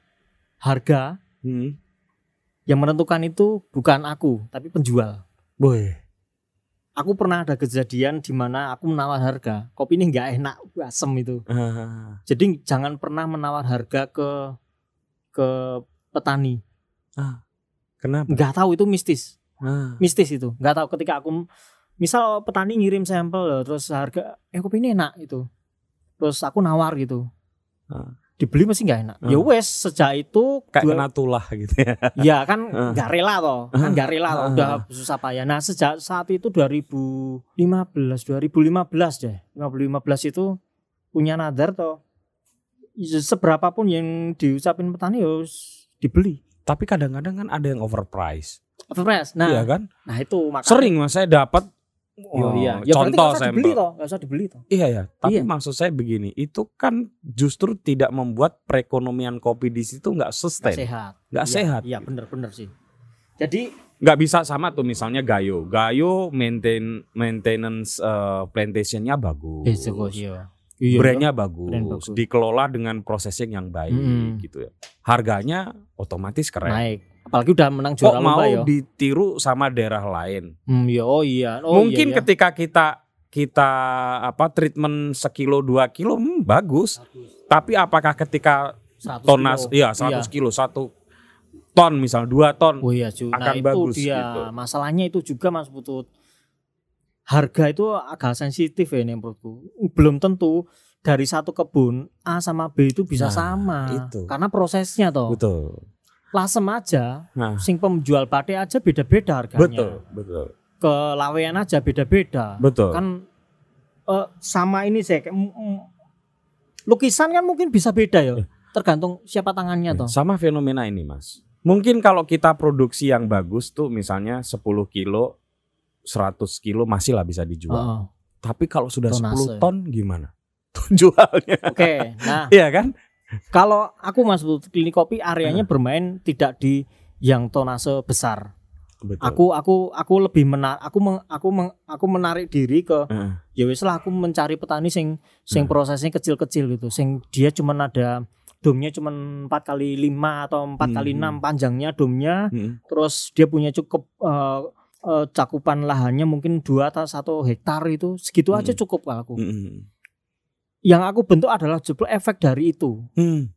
harga Hmm. yang menentukan itu bukan aku, tapi penjual. Boy. Aku pernah ada kejadian di mana aku menawar harga, kopi ini nggak enak, asem itu. Ah, Jadi jangan pernah menawar harga ke ke petani. kenapa? Nggak tahu itu mistis, Ah. mistis itu. Nggak tahu ketika aku misal petani ngirim sampel terus harga eh kopi ini enak itu. Terus aku nawar gitu. Ah. Dibeli masih nggak enak. Ya Ah. wes sejak itu Kayak dua- kena tulah gitu ya. Ya kan Ah. nggak rela toh, kan nggak rela toh, Ah. udah susah payah. Nah sejak saat itu 2015, 2015 deh, 2015 itu punya nadar toh. Ya, Seberapapun yang diucapin petani harus dibeli. Tapi kadang-kadang kan ada yang overprice. Overpriced. Nah, Iya kan? nah itu makanya. Sering mas saya dapat Oh, iya. Ya contoh sampel. dibeli toh, usah dibeli toh. Iya ya, tapi Iya. maksud saya begini, itu kan justru tidak membuat perekonomian kopi di situ nggak sustain, sehat. nggak Iya, sehat. Iya bener-bener sih. Jadi Nggak bisa sama tuh misalnya Gayo, Gayo maintain maintenance eh, plantationnya bagus, eh cukup iya. Iya. brandnya Brand bagus, bagus. dikelola dengan processing yang baik Mm. gitu ya. Harganya otomatis keren. naik. Apalagi udah menang Kok juara mau lomba ya. ditiru sama daerah lain? Hmm, iya, oh iya. Oh, Mungkin iya, iya. ketika kita kita apa treatment sekilo dua kilo hmm, bagus. Tapi apakah ketika 100 tonas kilo. iya 100 kilo satu ton misal dua ton Oh iya, Ju. Nah, akan itu bagus dia. gitu. Masalahnya itu juga Mas Putut. Harga itu agak sensitif ya ini menurutku. Belum tentu dari satu kebun A sama B itu bisa Nah, sama. itu. Karena prosesnya toh. betul Lasem aja. nah Sing penjual bate aja beda-beda harganya. betul betul Ke lawean aja beda-beda. betul Kan eh, sama ini saya kayak, lukisan kan mungkin bisa beda ya. Tergantung siapa tangannya toh. sama fenomena ini mas mungkin kalau kita produksi yang bagus tuh misalnya 10 kilo 100 kilo masih lah bisa dijual Heeh. tapi kalau sudah Tonase. 10 ton gimana jualnya Oke, nah iya kan Kalau aku Mas Putut klinik kopi areanya Hmm. bermain tidak di yang tonase besar. betul Aku aku aku lebih menar aku meng- aku meng- aku menarik diri ke Heeh. ya wis lah aku mencari petani sing sing Hmm. prosesnya kecil-kecil gitu. Sing dia cuman ada domnya cuman 4 kali 5 atau 4 kali Hmm. 6 panjangnya domnya. Hmm. Terus dia punya cukup eh, cakupan lahannya mungkin 2 atau 1 hektar itu segitu aja Hmm. cukup kalau aku. Hmm. Yang aku bentuk adalah jebol efek dari itu. Hmm.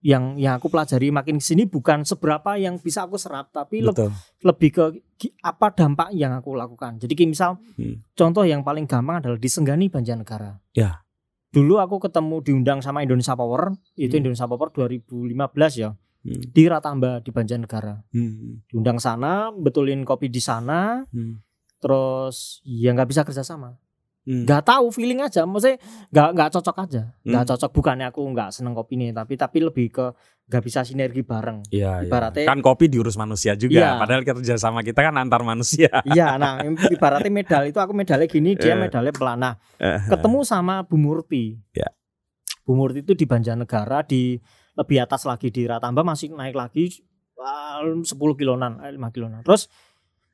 yang yang aku pelajari makin ke sini bukan seberapa yang bisa aku serap tapi le- lebih ke apa dampak yang aku lakukan jadi misal Hmm. contoh yang paling gampang adalah di Senggani Banjarnegara Ya. dulu aku ketemu diundang sama Indonesia Power itu Hmm. Indonesia Power 2015 ya Hmm. di Ratamba di Banjarnegara Hmm. diundang sana betulin kopi di sana Hmm. terus ya nggak bisa kerjasama Hmm. nggak tahu feeling aja maksudnya nggak nggak cocok aja Hmm. cocok bukannya aku nggak seneng kopi nih tapi tapi lebih ke nggak bisa sinergi bareng Iya, iya. Ibaratnya- kan kopi diurus manusia juga. Iya. Padahal kerja sama kita kan antar manusia. Iya, nah ibaratnya medal itu aku medalnya gini, dia Eh. medalnya pelana. Eh, Ketemu sama Bu Murti. Ya. Bu Murti itu di Banjarnegara di lebih atas lagi di Ratamba masih naik lagi wah, 10 kilonan, eh, 5 kilonan. Terus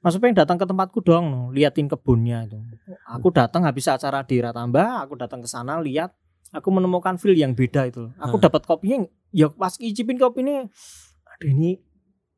Mas pengen datang ke tempatku dong, liatin kebunnya itu. Aku datang habis acara di Ratamba, aku datang ke sana lihat, aku menemukan feel yang beda itu. Aku Hmm. dapat kopinya, ya pas icipin kopi ini, aduh ini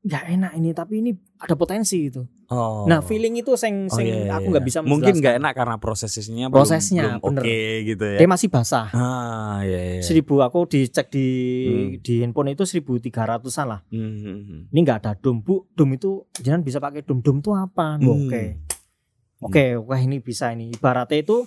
nggak enak ini, tapi ini ada potensi itu. Oh. Nah feeling itu seng Oh, seng iya, iya, aku iya. nggak bisa Mungkin nggak enak karena prosesnya belum- Prosesnya, belum, bener. oke gitu ya. Dia masih basah. Ah, iya iya. Seribu aku dicek di Hmm. di handphone itu seribu tiga ratusan lah. Hmm, hmm, hmm. Ini nggak ada dom bu. Dom itu jangan bisa pakai dom. Dom itu apa? Hmm. Oke. Oke, wah ini bisa ini. Ibaratnya itu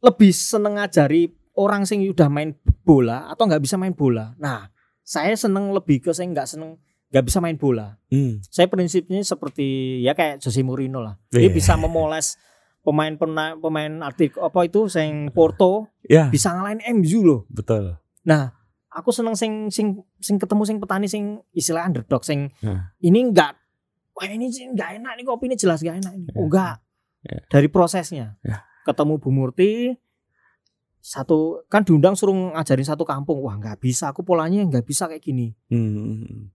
lebih seneng ngajari orang sing udah main bola atau nggak bisa main bola. Nah, saya seneng lebih ke saya nggak seneng nggak bisa main bola. Hmm. Saya prinsipnya seperti ya kayak Jose Mourinho lah. Dia Iya. bisa memoles pemain pemain pemain artik apa itu sing Porto Ya, bisa ngalahin MU loh. betul. Nah, aku seneng sing sing sing ketemu sing petani sing istilah underdog sing Nah. ini enggak wah ini enggak enak nih kopi ini jelas enggak enak ini. Oh, Ya. enggak. Ya. Dari prosesnya. Ya. Ketemu Bu Murti satu kan diundang suruh ngajarin satu kampung. Wah, enggak bisa. Aku polanya enggak bisa kayak gini. Hmm.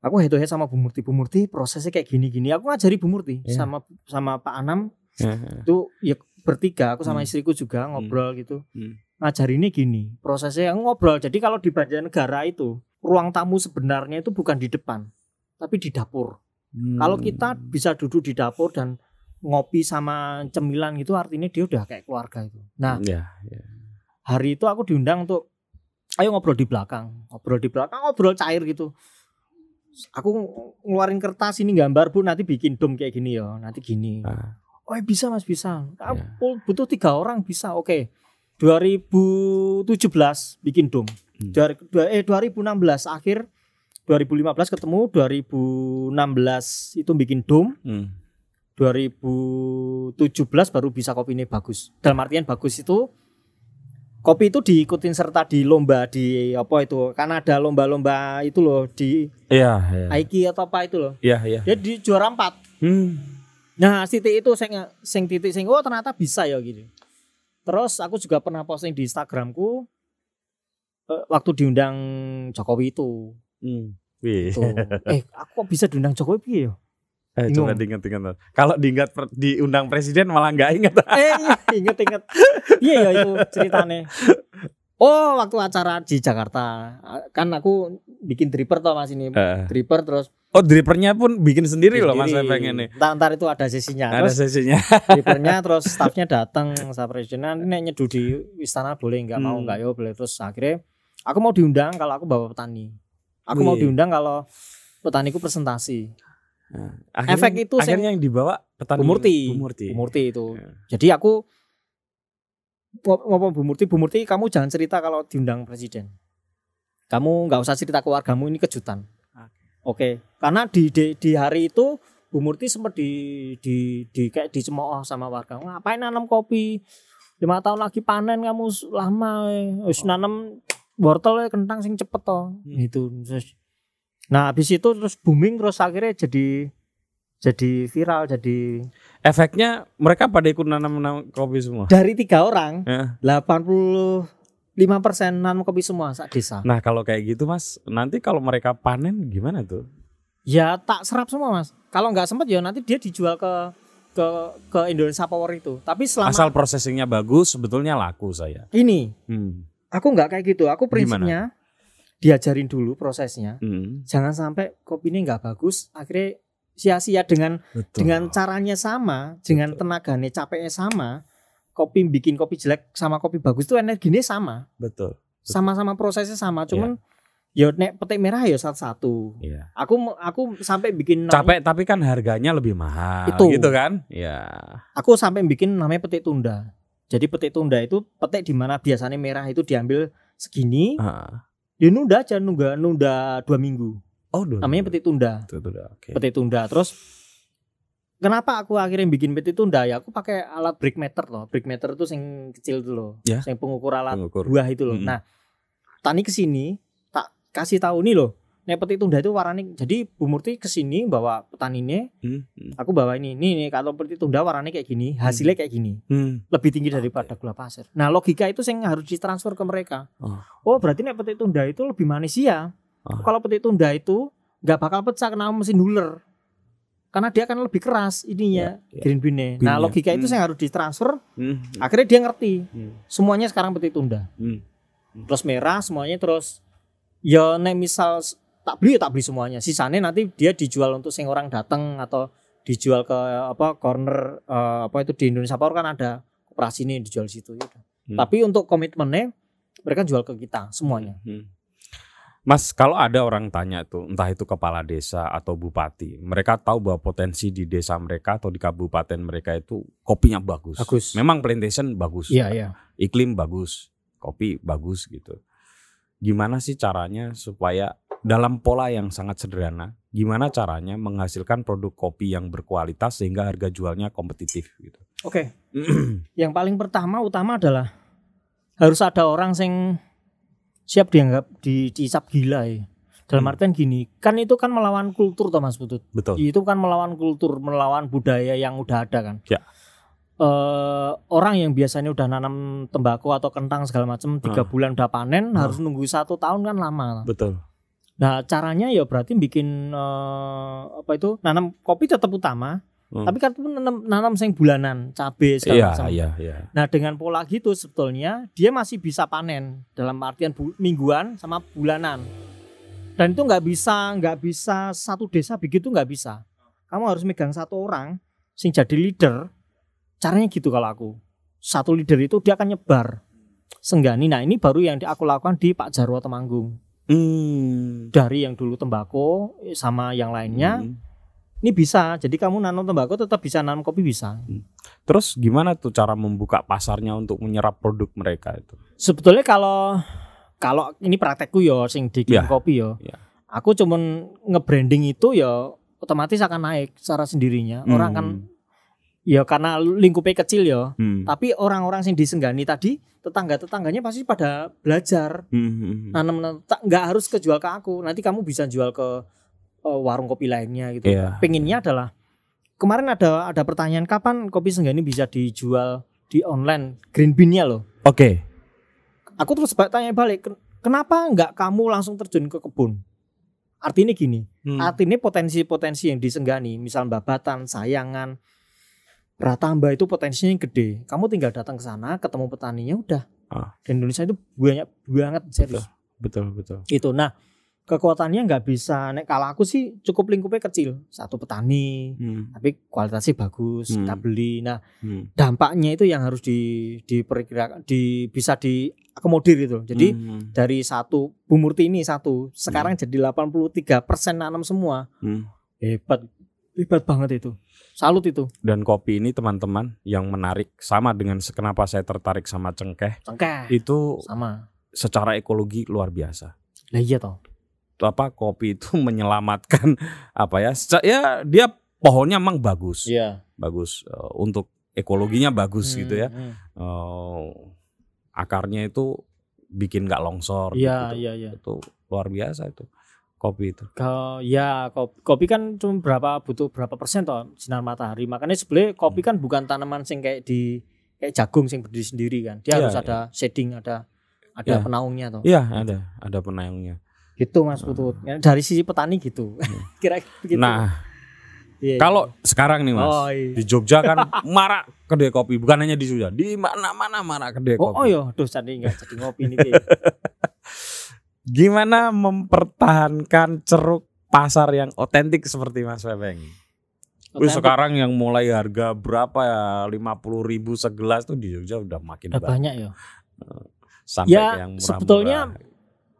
Aku head to head sama Bu Murti. Bu Murti prosesnya kayak gini-gini. Aku ngajari Bu Murti Ya. sama sama Pak Anam Ya. itu ya bertiga aku sama Hmm. istriku juga ngobrol gitu Hmm. ngajarinnya gini prosesnya ngobrol jadi kalau di Banjarnegara itu ruang tamu sebenarnya itu bukan di depan tapi di dapur Hmm. kalau kita bisa duduk di dapur dan ngopi sama cemilan gitu artinya dia udah kayak keluarga itu nah ya, ya. hari itu aku diundang untuk ayo ngobrol di belakang ngobrol di belakang ngobrol cair gitu aku ngeluarin kertas ini gambar bu nanti bikin dom kayak gini ya nanti gini Ah. Oh bisa mas bisa. Ya. Butuh tiga orang bisa. Oke. 2017 bikin dom. Hmm. Dari eh 2016 akhir 2015 ketemu 2016 itu bikin dom. Hmm. 2017 baru bisa kopi ini bagus. Dalam artian bagus itu kopi itu diikutin serta di lomba di apa itu karena ada lomba-lomba itu loh di Iya, iya. Aiki atau apa itu loh. Iya, iya. Dia di juara 4. Hmm. Nah, titik itu sing sing titik sing oh ternyata bisa ya gitu. Terus aku juga pernah posting di Instagramku eh, waktu diundang Jokowi itu. Hmm. Tuh. eh, aku kok bisa diundang Jokowi piye ya? Eh, Bingung. coba diingat-ingat. Kalau diingat diundang presiden malah nggak ingat. Eh, iya, inget-inget. Iya ya itu ceritanya. Oh, waktu acara di Jakarta. Kan aku bikin dripper toh Mas ini. Eh. Dripper terus Oh, dripernya pun bikin sendiri loh Mas sendiri. pengen nih. Ntar, ntar itu ada sesinya. Ada Terus sesinya. Drivernya terus staffnya datang sama presidenan ini nyeduh di istana boleh nggak mau Hmm. nggak ya boleh terus akhirnya aku mau diundang kalau aku bawa petani aku mau Wih. diundang kalau petaniku presentasi Akhirnya- Efek itu akhirnya yang dibawa petani. Bu Murti. Bu Murti. Bu Murti itu. Ya. jadi aku ngomong Bu Murti Bu Murti kamu jangan cerita kalau diundang presiden. Kamu nggak usah cerita keluargamu ini kejutan. Oke. Karena di, di di hari itu Bu Murti sempat di di di kayak dicemooh sama warga. Ngapain nanam kopi? Lima tahun lagi panen kamu lama eh. wis nanam wortel eh, kentang sing cepet toh. Hmm. itu Terus- nah habis itu terus booming terus akhirnya jadi jadi viral jadi Efeknya mereka pada ikut nanam-nanam kopi semua. dari tiga orang Ya. 85% nanam kopi semua sak desa. Nah, kalau kayak gitu Mas, nanti kalau mereka panen gimana tuh? Ya tak serap semua mas. Kalau nggak sempet ya nanti dia dijual ke ke ke Indonesia Power itu. Tapi selama Asal processingnya bagus, sebetulnya laku saya. ini Hmm. aku nggak kayak gitu. Aku prinsipnya diajarin dulu prosesnya. Hmm. Jangan sampai kopi ini nggak bagus. Akhirnya sia-sia dengan Betul. dengan caranya sama, dengan Betul. tenaganya capeknya sama. Kopi bikin kopi jelek sama kopi bagus itu energinya sama. betul. Sama-sama prosesnya sama. Cuman ya nek petik merah ya satu-satu. Iya. Aku aku sampai bikin namanya- Capek tapi kan harganya lebih mahal Itu. gitu kan? Ya. aku sampai bikin namanya petik tunda. Jadi petik tunda itu petik di mana biasanya merah itu diambil segini, Ah. Dia nunda aja nunda nunda dua minggu. Oh, dulu. Namanya petik tunda. Betul, betul, oke. Petik tunda. Terus kenapa aku akhirnya bikin petik tunda ya? Aku pakai alat brick meter loh. Brick meter itu yang kecil itu loh. Ya. Yang pengukur alat Pengukur. buah itu loh. Mm-mm. Nah, tani ke sini tak kasih tahu nih loh. Nek petik tunda itu warnanya jadi Bu Murti ke sini bawa petaninya, Hmm, hmm, aku bawa ini. Nih nih kalau petik tunda warnanya kayak gini, hasilnya kayak gini. hmm. lebih tinggi daripada gula pasir. Nah, logika itu yang harus ditransfer ke mereka. Oh. Oh, berarti nek petik tunda itu lebih manis ya. Oh. Kalau petik tunda itu nggak bakal pecah karena mesin huler. Karena dia akan lebih keras ininya Ya, ya. green bean-nya. Nah, logika itu Hmm. yang harus ditransfer. Hmm, Akhirnya dia ngerti. hmm, Semuanya sekarang petik tunda. hmm. Terus merah semuanya terus ya nek misal tak beli ya tak beli semuanya. Sisanya nanti dia dijual untuk sing orang datang atau dijual ke apa corner eh, apa itu di Indonesia Power kan ada koperasi ini dijual di situ ya. Hmm. Tapi untuk komitmennya mereka jual ke kita semuanya. Hmm. Mas, kalau ada orang tanya tuh, entah itu kepala desa atau bupati, mereka tahu bahwa potensi di desa mereka atau di kabupaten mereka itu kopinya bagus. Bagus. Memang plantation bagus, Iya, iya. iklim bagus, kopi bagus gitu. Gimana sih caranya supaya dalam pola yang sangat sederhana, gimana caranya menghasilkan produk kopi yang berkualitas sehingga harga jualnya kompetitif gitu? Oke. Yang paling pertama utama adalah harus ada orang sing siap dianggap di gila ya. Dalam Hmm. artian gini, kan itu kan melawan kultur toh Mas Putut. Betul. Itu kan melawan kultur, melawan budaya yang udah ada kan. Ya. Eh, orang yang biasanya udah nanam tembakau atau kentang segala macam tiga Ah. bulan udah panen Ah. harus nunggu satu tahun kan lama. Betul. Nah caranya ya berarti bikin eh, apa itu nanam kopi tetap utama, Hmm. tapi kan itu nanam nanam sing bulanan, cabe segala Iya, macam. iya, iya. Nah dengan pola gitu sebetulnya dia masih bisa panen dalam artian bu- mingguan sama bulanan. Dan itu nggak bisa nggak bisa satu desa begitu nggak bisa. Kamu harus megang satu orang sing jadi leader. Caranya gitu kalau aku. Satu leader itu dia akan nyebar. Senggani. Nah ini baru yang aku lakukan di Pak Jarwo Temanggung. Hmm. Dari yang dulu tembakau sama yang lainnya. Hmm. Ini bisa. Jadi kamu nanam tembakau tetap bisa nanam kopi bisa. Terus gimana tuh cara membuka pasarnya untuk menyerap produk mereka itu? Sebetulnya kalau kalau ini praktekku yo sing di Ya, kopi yo. ya. Aku cuman nge-branding itu ya otomatis akan naik secara sendirinya. Orang kan ya karena lingkupnya kecil ya. Hmm. Tapi orang-orang sing disenggani tadi tetangga-tetangganya pasti pada belajar. Hmm, hmm, hmm. Nanam tak- nggak harus kejual ke aku. Nanti kamu bisa jual ke eh, warung kopi lainnya gitu. Iya. Pengennya adalah kemarin ada ada pertanyaan kapan kopi senggani bisa dijual di online green bean-nya loh Oke. aku terus tanya balik "Ken- kenapa nggak kamu langsung terjun ke kebun artinya gini Hmm. artinya potensi-potensi yang disenggani misal babatan sayangan pratamba itu potensinya yang gede kamu tinggal datang ke sana ketemu petaninya udah Ah. dan Indonesia itu banyak banget serius Betul, betul. itu nah kekuatannya nggak bisa nek kalau aku sih cukup lingkupnya kecil satu petani Hmm. tapi kualitasnya bagus Hmm. kita beli nah Hmm. dampaknya itu yang harus di diperkirakan di bisa diakomodir itu jadi Hmm. dari satu Bu Murti ini satu sekarang jadi 83% nanam semua Hmm. hebat hebat banget itu salut itu Dan kopi ini teman-teman yang menarik sama dengan kenapa saya tertarik sama cengkeh cengkeh itu sama secara ekologi luar biasa. lah iya toh Apa kopi itu menyelamatkan apa ya? Ya dia pohonnya emang bagus, iya bagus eh, untuk ekologinya bagus gitu ya. Hmm, Eh, akarnya itu bikin nggak longsor. iya gitu. iya iya Itu luar biasa itu kopi itu. Kalau ya kopi, kopi kan cuma berapa butuh berapa persen toh sinar matahari makanya sebenarnya kopi Hmm. kan bukan tanaman sing kayak di kayak jagung sing berdiri sendiri kan dia Iya, harus iya. ada shading ada ada Iya. penaungnya toh Iya ada ada penayungnya. gitu mas putut Ya, dari sisi petani gitu kira begitu Hmm. Nah Iya, iya. kalau sekarang nih mas oh iya di Jogja kan marak kedai kopi bukan hanya di Jogja di mana-mana marak kedai oh, kopi. oh iya aduh jadi nggak jadi ngopi ini Gimana mempertahankan ceruk pasar yang otentik seperti Mas Pepeng? Wih, sekarang yang mulai harga berapa ya? 50.000 ribu segelas tuh di Jogja udah makin udah banyak. banyak ya Sampai Ya, yang murah-murah. sebetulnya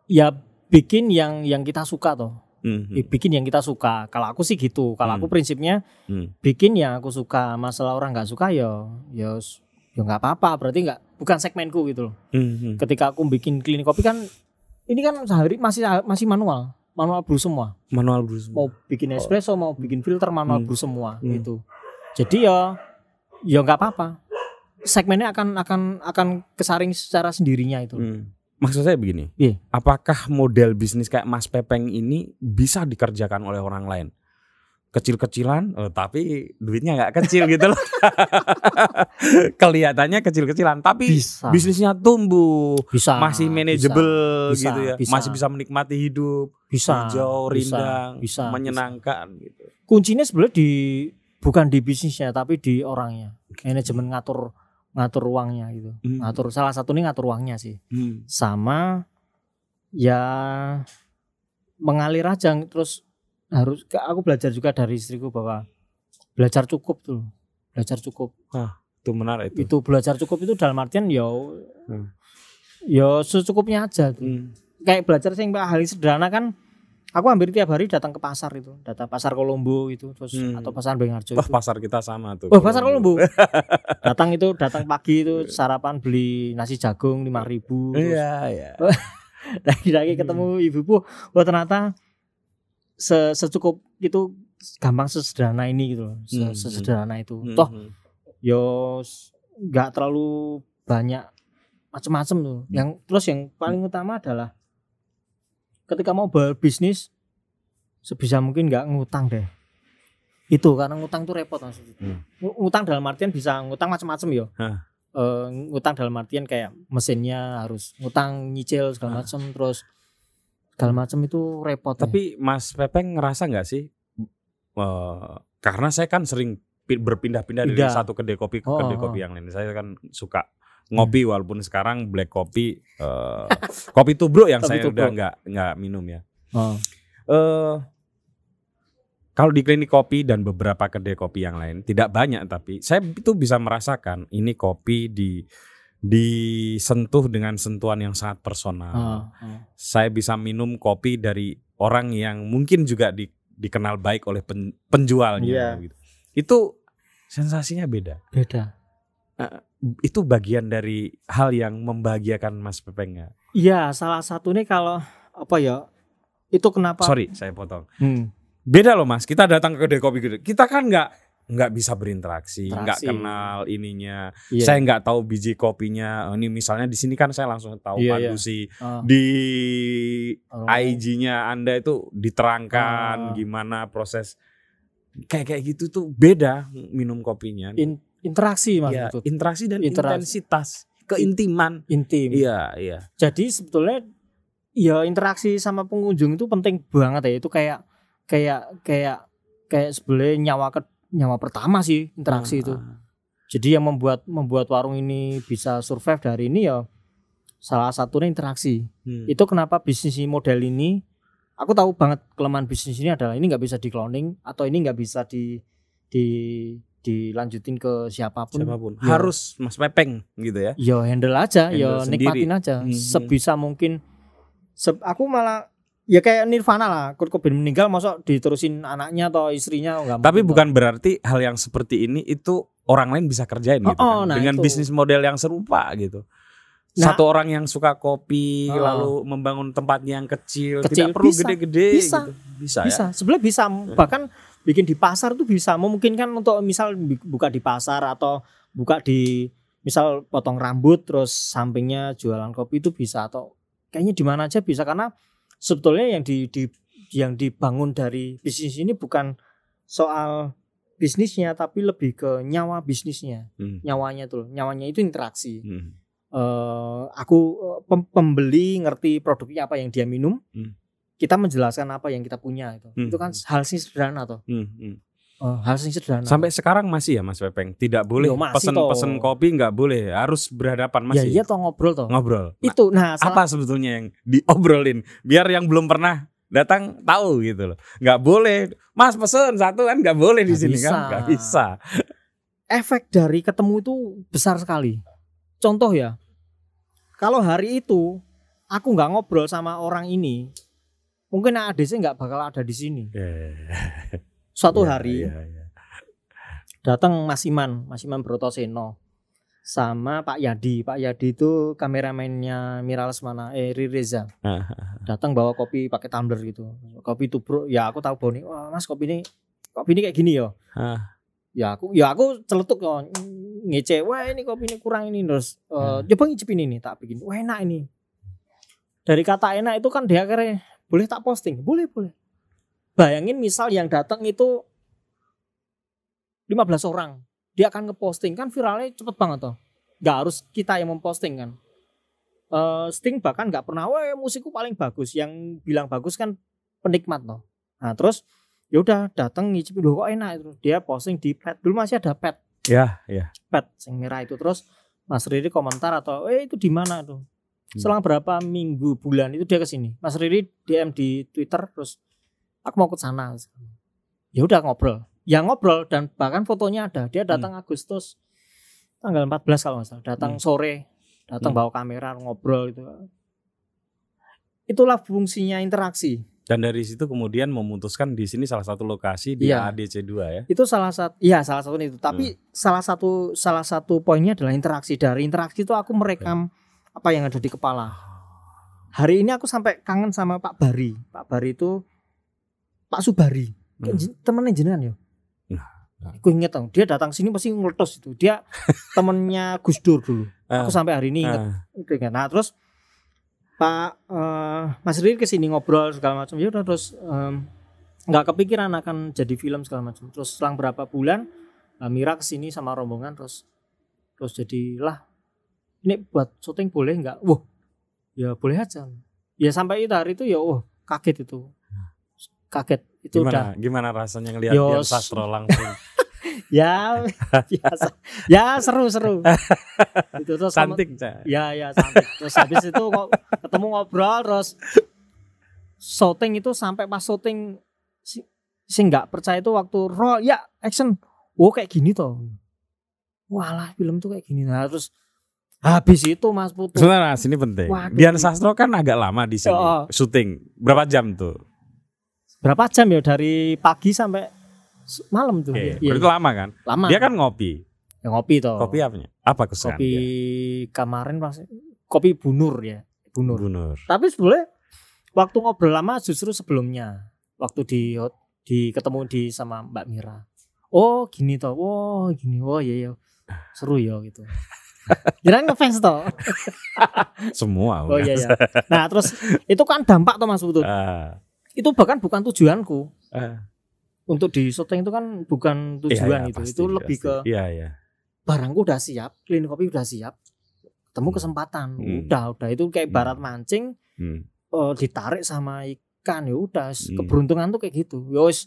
ya bikin yang yang kita suka toh. Hmm, Ya, bikin yang kita suka. Kalau aku sih gitu. Kalau aku Hmm. prinsipnya hmm, bikin yang aku suka masalah orang nggak suka ya ya ya nggak apa-apa. Berarti nggak bukan segmenku gitu loh. Hmm, hmm. ketika aku bikin klinik kopi kan ini kan sehari masih masih manual manual brew semua Manual brew semua. mau bikin espresso mau bikin filter manual Hmm. brew semua Hmm. gitu jadi ya ya nggak apa-apa segmennya akan akan akan kesaring secara sendirinya itu Hmm. Maksud saya begini, Iya. apakah model bisnis kayak Mas Pepeng ini bisa dikerjakan oleh orang lain? Kecil-kecilan, eh, tapi duitnya nggak kecil gitu loh. Kelihatannya kecil-kecilan, tapi bisa bisnisnya tumbuh, bisa masih manageable bisa, gitu ya, bisa. masih bisa menikmati hidup, bisa hijau, bisa, rindang, bisa, menyenangkan gitu. kuncinya sebenarnya di bukan di bisnisnya tapi di orangnya manajemen ngatur ngatur uangnya gitu Hmm. ngatur salah satu nih ngatur uangnya sih Hmm. sama ya mengalir aja terus harus aku belajar juga dari istriku bahwa belajar cukup tuh belajar cukup Itu menarik itu. itu belajar cukup itu dalam artian ya Hmm. ya secukupnya aja tuh. Hmm. kayak belajar sing hal yang sederhana kan aku hampir tiap hari datang ke pasar itu datang pasar Kolombo itu terus Hmm. atau pasar Bengarjo itu pasar kita sama tuh. Oh pasar Kolombo. datang itu datang pagi itu sarapan beli nasi jagung lima ribu. Iya, iya. Lagi-lagi ketemu ibu-ibu, wah ternyata se secukup itu gampang sesederhana ini gitu loh. Se- Hmm, Sesederhana itu. Hmm, Toh hmm. yo nggak terlalu banyak macam-macam tuh. Yang terus yang paling utama adalah ketika mau berbisnis sebisa mungkin nggak ngutang deh itu karena ngutang tuh repot mas Hmm. Ng- ngutang dalam artian bisa ngutang macam-macam ya Hah. Eh, ngutang dalam artian kayak mesinnya harus ngutang nyicil segala macam terus segala macam itu repot deh. Tapi Mas Pepeng ngerasa nggak sih? eh, karena saya kan sering pi- berpindah-pindah dari satu kedai kopi ke Oh, kedai oh, kopi yang lain. Saya kan suka ngopi walaupun sekarang black kopi eh, kopi tubruk yang Kopi saya udah tubruk. nggak nggak minum ya. Oh. eh kalau di klinik kopi dan beberapa kedai kopi yang lain tidak banyak tapi saya itu bisa merasakan ini kopi di disentuh dengan sentuhan yang sangat personal. Oh, oh. Saya bisa minum kopi dari orang yang mungkin juga di- dikenal baik oleh pen- penjualnya Iya. gitu. Itu sensasinya beda. beda Itu bagian dari hal yang membahagiakan Mas Pepeng nggak? iya salah satunya kalau apa ya itu kenapa Sorry, saya potong. Hmm. Beda loh Mas, kita datang ke kedai kopi gitu. Kita kan nggak nggak bisa berinteraksi, nggak kenal ininya. Iya. Saya nggak tahu biji kopinya. Oh, Ini misalnya di sini kan saya langsung tahu Iya, Pak. Dusi. Oh. Di Oh. IG-nya Anda itu diterangkan Ah. gimana proses kayak kayak gitu tuh beda minum kopinya. In- interaksi Iya, itu interaksi dan Interaksi. intensitas, keintiman. intim Iya, iya. jadi sebetulnya ya interaksi sama pengunjung itu penting banget ya itu kayak kayak kayak kayak sebenarnya nyawa ke nyawa pertama sih interaksi itu Ah, jadi yang membuat membuat warung ini bisa survive dari ini ya salah satunya interaksi hmm. itu kenapa bisnis model ini aku tahu banget kelemahan bisnis ini adalah ini nggak bisa di cloning atau ini nggak bisa di di dilanjutin ke siapa pun siapa pun Ya. harus Mas Pepeng gitu ya. ya handle aja Handle ya sendiri. nikmatin aja Hmm. sebisa mungkin Se- aku malah ya kayak Nirvana lah Kurt Cobain meninggal masuk diterusin anaknya atau istrinya nggak Tapi mungkin bukan berarti hal yang seperti ini itu orang lain bisa kerjain gitu Oh, oh, kan. nah dengan itu. bisnis model yang serupa gitu. Nah. Satu orang yang suka kopi Oh. lalu membangun tempatnya yang kecil, Kecil, tidak perlu bisa, gede-gede bisa. gitu. Bisa, bisa ya. sebenarnya bisa bahkan bikin di pasar tuh bisa memungkinkan untuk misal buka di pasar atau buka di misal potong rambut terus sampingnya jualan kopi itu bisa atau kayaknya di mana aja bisa karena sebetulnya yang di, di yang dibangun dari bisnis ini bukan soal bisnisnya tapi lebih ke nyawa bisnisnya Hmm. nyawanya tuh nyawanya itu interaksi Hmm. eh aku eh, pem- pembeli ngerti produknya apa yang dia minum Hmm. kita menjelaskan apa yang kita punya itu Hmm. itu kan hal sing sederhana tuh Hmm. Hmm. Eh, hal sing sederhana. Sampai sekarang masih ya Mas Pepeng, tidak boleh toh. pesen-pesen kopi nggak boleh, harus berhadapan ya masih. iya toh ngobrol toh. Ngobrol. Nah, itu nah salah, apa sebetulnya yang diobrolin? Biar yang belum pernah datang tahu gitu loh. Nggak boleh. Mas pesen satu kan nggak boleh di Nggak sini bisa. kan nggak bisa. Efek dari ketemu itu besar sekali. Contoh ya kalau hari itu aku nggak ngobrol sama orang ini mungkin ADC nggak bakal ada di sini suatu Iya, hari iya, iya. datang Mas Iman, Mas Iman Brotoseno sama Pak Yadi. Pak Yadi itu kameramennya Mira Lesmana, eh Reza. Datang bawa kopi pakai tumbler gitu. Kopi tubruk. Ya aku tahu bahwa ini, wah Mas kopi ini kopi ini kayak gini ya. Ah. Ya aku ya aku celetuk ya ngece, wah ini kopi ini kurang ini terus eh, Hmm. coba ngicipin ini tak bikin. Wah enak ini. Dari kata enak itu kan dia akhirnya boleh tak posting, boleh boleh. Bayangin misal yang datang itu 15 orang, dia akan ngeposting kan viralnya cepet banget toh. Gak harus kita yang memposting kan. Eh Sting bahkan nggak pernah, wah musikku paling bagus. Yang bilang bagus kan penikmat toh. Nah terus ya udah datang ngicipin loh kok enak itu. Dia posting di pet dulu masih ada pet ya ya pet yang merah itu terus Mas Riri komentar atau eh itu di mana tuh Hmm. selang berapa minggu bulan itu dia ke sini Mas Riri DM di Twitter terus aku mau ke sana. Ya udah ngobrol. Ya ngobrol dan bahkan fotonya ada. Dia datang Agustus tanggal 14 kalau nggak salah. Datang Hmm. sore datang Hmm. bawa kamera ngobrol itu itulah fungsinya interaksi. Dan dari situ kemudian memutuskan di sini salah satu lokasi di Iya. ADC 2 ya? Itu salah satu ya salah satu itu. Tapi Hmm. salah satu salah satu poinnya adalah interaksi. Dari interaksi itu aku merekam apa yang ada di kepala. Hari ini aku sampai kangen sama Pak Bari. Pak Bari itu Pak Subari. Hmm. temennya jenengan ya? Nah, nah. aku inget dong dia datang sini pasti ngeletos itu. Dia temennya Gus Dur dulu. Aku Ah, sampai hari ini inget itu ingat. nah terus Pak eh, Mas Riri ke sini ngobrol segala macam. Ya udah terus nggak kepikiran akan jadi film segala macam. Terus selang berapa bulan Mbak Mira ke sini sama rombongan terus terus jadilah ini buat syuting boleh nggak? Wah ya boleh aja. Ya sampai itu hari itu ya wah kaget itu kaget itu udah Gimana gimana rasanya ngelihat Dian Sastro langsung ya biasa ya seru seru itu terus cantik. Ya ya sampai terus habis itu kok ketemu ngobrol terus syuting itu sampai pas syuting si si nggak percaya itu waktu roll ya action wow kayak gini toh walah film tuh kayak gini nah terus habis itu Mas Putu Sebentar, Mas, ini penting. Waduh. Dian Sastro kan agak lama di sini Oh. syuting. Berapa jam tuh? Berapa jam ya dari pagi sampai malam tuh Iya, berarti lama kan? lama Dia kan ngopi. ya, ngopi toh Kopi apanya? Apa kesukaan kopi dia? kemarin pas kopi bunur ya bunur Bunur. Tapi sebetulnya waktu ngobrol lama justru sebelumnya waktu di di ketemu di sama Mbak Mira. Oh gini toh, oh gini, oh iya iya seru ya gitu. Jangan ngefans toh. Semua. Oh iya iya. Nah terus itu kan dampak toh Mas Putut. Ah, Itu bahkan bukan tujuanku ah. untuk di syuting itu kan bukan Iya, tujuan iya, itu. pasti, itu lebih pasti. ke Iya, iya. barangku udah siap, klinik kopi udah siap, ketemu Hmm. kesempatan, Hmm. udah udah itu kayak Hmm. barat mancing Hmm. eh, ditarik sama ikan ya udah Hmm. keberuntungan tuh kayak gitu ya wis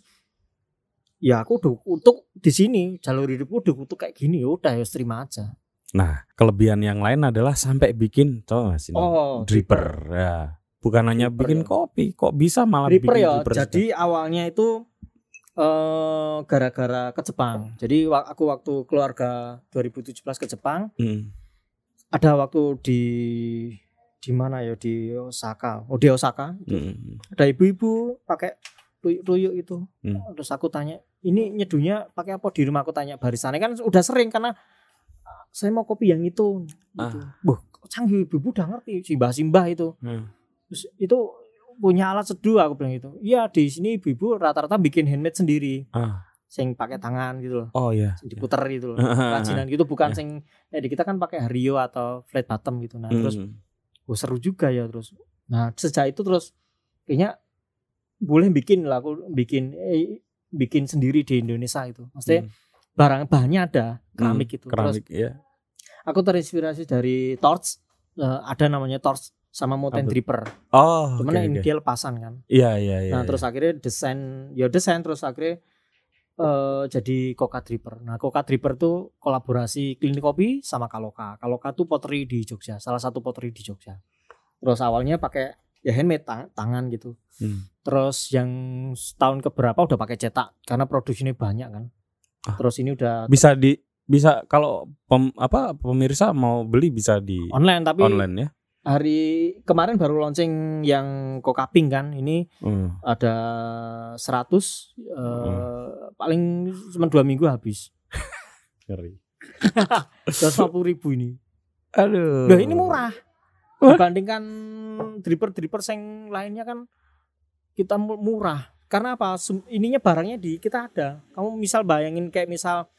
ya aku udah kutuk di sini jalur hidupku udah kutuk kayak gini ya udah ya terima aja Nah, kelebihan yang lain adalah sampai bikin, coba mas ini, oh dripper. Ya. Bukan hanya Dripper bikin ya. kopi, kok bisa malah dripper bikin ya. jadi awalnya itu eh gara-gara ke Jepang. Jadi aku waktu keluarga 2017 ke Jepang Hmm. ada waktu di di mana ya? Di Osaka. Oh di Osaka. Hmm. ada ibu-ibu pakai tuyuk-tuyuk itu. Hmm. terus aku tanya ini nyeduhnya pakai apa? Di rumah aku tanya barisannya. Kan udah sering karena "Ah, saya mau kopi yang itu. Gitu. Wah, kok canggih ibu udah ngerti. Simbah-simbah itu. Hmm. Terus itu punya alat seduh aku bilang itu iya di sini ibu-ibu rata-rata bikin handmade sendiri Ah. sing pakai tangan gitu loh Oh iya. sing diputer gitu loh ah. kerajinan gitu bukan Ya. sing eh, di kita kan pakai Hario atau flat bottom gitu nah terus Hmm. oh, seru juga ya terus nah sejak itu terus kayaknya boleh bikin lah aku bikin eh, bikin sendiri di Indonesia itu maksudnya Hmm. barang bahannya ada keramik itu terus keramik ya. aku terinspirasi dari torch eh, ada namanya torch sama mountain Apa? dripper Oh, cuman oke, ini oke. dia lepasan kan Iya, iya, iya. nah iya. terus akhirnya desain ya desain terus akhirnya eh, jadi Coca Dripper. Nah, Coca Dripper tuh kolaborasi klinik kopi sama Kaloka. Kaloka tuh pottery di Jogja, salah satu pottery di Jogja. Terus awalnya pakai ya handmade tang- tangan gitu. Hmm. Terus yang tahun keberapa udah pakai cetak karena produksinya banyak kan. Ah. Terus ini udah Bisa di bisa kalau pem, apa pemirsa mau beli bisa di online tapi online ya. Hari kemarin baru launching yang Coca Pink kan. Ini Hmm. ada 100 eh, paling cuma dua minggu habis. Ngeri. 150 ribu ini. Aduh. Loh ini murah. Dibandingkan dripper-dripper yang lainnya kan kita mu- murah. Karena apa? Ininya barangnya di kita ada. Kamu misal bayangin kayak misal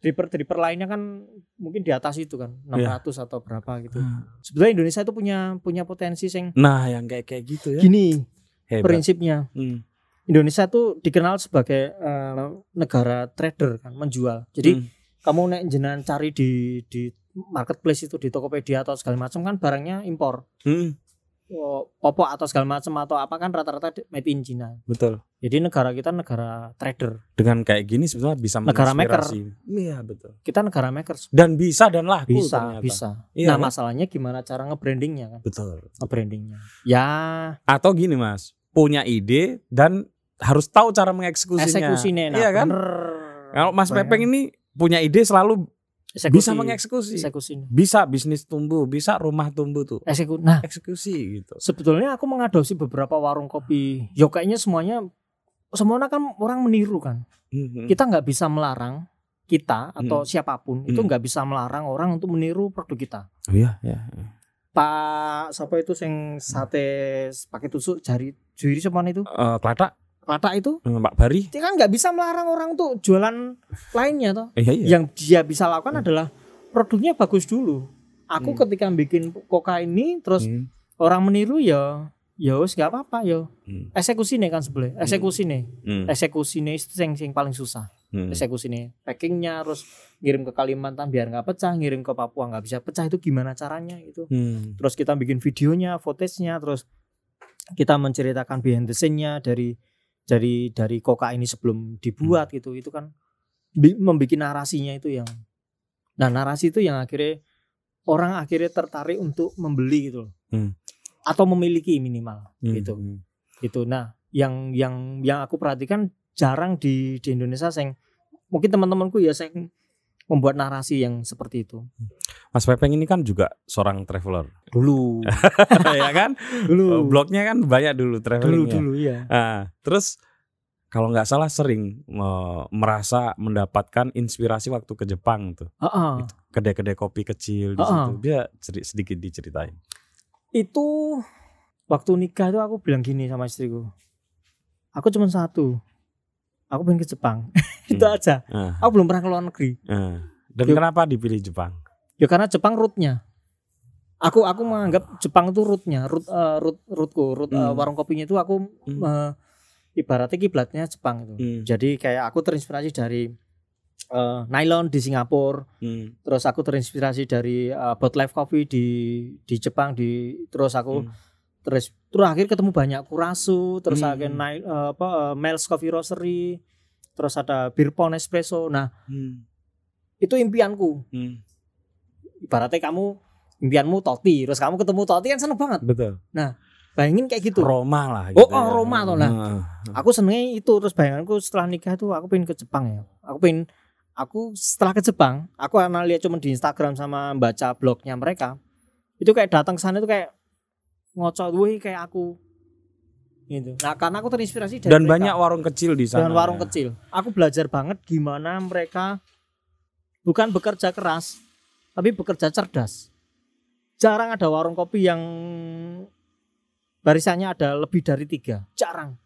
dripper-dripper lainnya kan mungkin di atas itu kan 600 atau berapa gitu. Hmm. Sebetulnya Indonesia itu punya punya potensi sing Nah, yang kayak kayak gitu ya. gini Hebat. prinsipnya. Hmm. Indonesia tuh dikenal sebagai eh, negara trader kan, menjual. Jadi Hmm. kamu nek jenengan cari di di marketplace itu di Tokopedia atau segala macam kan barangnya impor. Hmm. Popok atau segala macam atau apa kan rata-rata made in China. betul. Jadi negara kita negara trader. Dengan kayak gini sebetulnya bisa Negara maker. Iya, betul. Kita negara makers. Dan bisa dan laku Bisa, ternyata. bisa. Iya, nah, kan? masalahnya gimana cara nge-brandingnya kan? Betul. Nge-brandingnya. Ya, Atau gini, Mas, punya ide dan harus tahu cara mengeksekusinya. eksekusinya nah, Iya kan? bener. Kalau Mas Pepeng ini punya ide selalu Eksekusi. bisa mengeksekusi. eksekusinya. Bisa bisnis tumbuh, bisa rumah tumbuh tuh. Eksekusi. Nah, Eksekusi gitu. sebetulnya aku mengadopsi beberapa warung kopi. Yo kayaknya semuanya semuanya kan orang meniru kan. Mhm. Kita nggak bisa melarang kita atau Hmm. siapa pun itu Hmm. nggak bisa melarang orang untuk meniru produk kita. Oh, iya, iya. iya. Pak siapa itu sing sate pakai tusuk jari juri siapa itu? Eh, Kelata, Rata itu eh, Mbak Bari. dia kan nggak bisa melarang orang tuh jualan lainnya toh. Iya, iya. Yang dia bisa lakukan adalah produknya bagus dulu. Aku Hmm. ketika bikin koka ini terus Hmm. orang meniru ya ya wis gak apa-apa ya Hmm. eksekusi nih kan sebelah eksekusi nih Hmm. eksekusi nih itu yang, yang paling susah Hmm. eksekusi nih packingnya terus ngirim ke Kalimantan biar nggak pecah ngirim ke Papua nggak bisa pecah itu gimana caranya itu Hmm. terus kita bikin videonya footage-nya terus kita menceritakan behind the scene-nya dari dari dari koka ini sebelum dibuat Hmm. gitu itu kan membuat narasinya itu yang nah narasi itu yang akhirnya orang akhirnya tertarik untuk membeli gitu loh. Hmm. atau memiliki minimal Hmm. gitu Hmm. gitu nah yang yang yang aku perhatikan jarang di di Indonesia sing mungkin teman-temanku ya sing membuat narasi yang seperti itu Mas Pepeng ini kan juga seorang traveler, dulu ya kan? dulu Blognya kan banyak dulu dulu travelingnya. dulu ya Nah, terus kalau nggak salah sering me- merasa mendapatkan inspirasi waktu ke Jepang tuh, Heeh. kedai-kedai kopi kecil di ah. situ. Dia sedi- sedikit diceritain. itu waktu nikah itu aku bilang gini sama istriku aku cuma satu aku pengen ke Jepang itu Hmm. aja Ah, aku belum pernah ke luar negeri ah. Dan Yuk. kenapa dipilih Jepang? ya karena Jepang rootnya aku aku menganggap Jepang itu rootnya root eh, root rootku root eh, Hmm. warung kopinya itu aku Hmm. eh, ibaratnya kiblatnya Jepang itu Hmm. jadi kayak aku terinspirasi dari eh, Nylon di Singapura Hmm. terus aku terinspirasi dari uh, Bot Life Coffee di di Jepang di terus aku Hmm. Terus terus akhir ketemu banyak Kurasu terus Hmm. akhir naik eh, apa eh, Mel's Coffee Roastery terus ada Beerpong Espresso nah Hmm. itu impianku Hmm. ibaratnya kamu impianmu Toti terus kamu ketemu Toti kan seneng banget Betul. bayangin kayak gitu Roma lah. Oh, gitu oh, ya. Roma tuh, nah. Ah. aku senengnya itu terus bayanganku setelah nikah tuh aku pengen ke Jepang ya aku pengen aku setelah ke Jepang aku karena lihat cuma di Instagram sama baca blognya mereka itu kayak datang ke sana itu kayak ngocok wih kayak aku gitu nah karena aku terinspirasi dari Dan mereka. banyak warung kecil di sana. dengan warung ya. kecil aku belajar banget gimana mereka bukan bekerja keras tapi bekerja cerdas jarang ada warung kopi yang barisannya ada lebih dari tiga jarang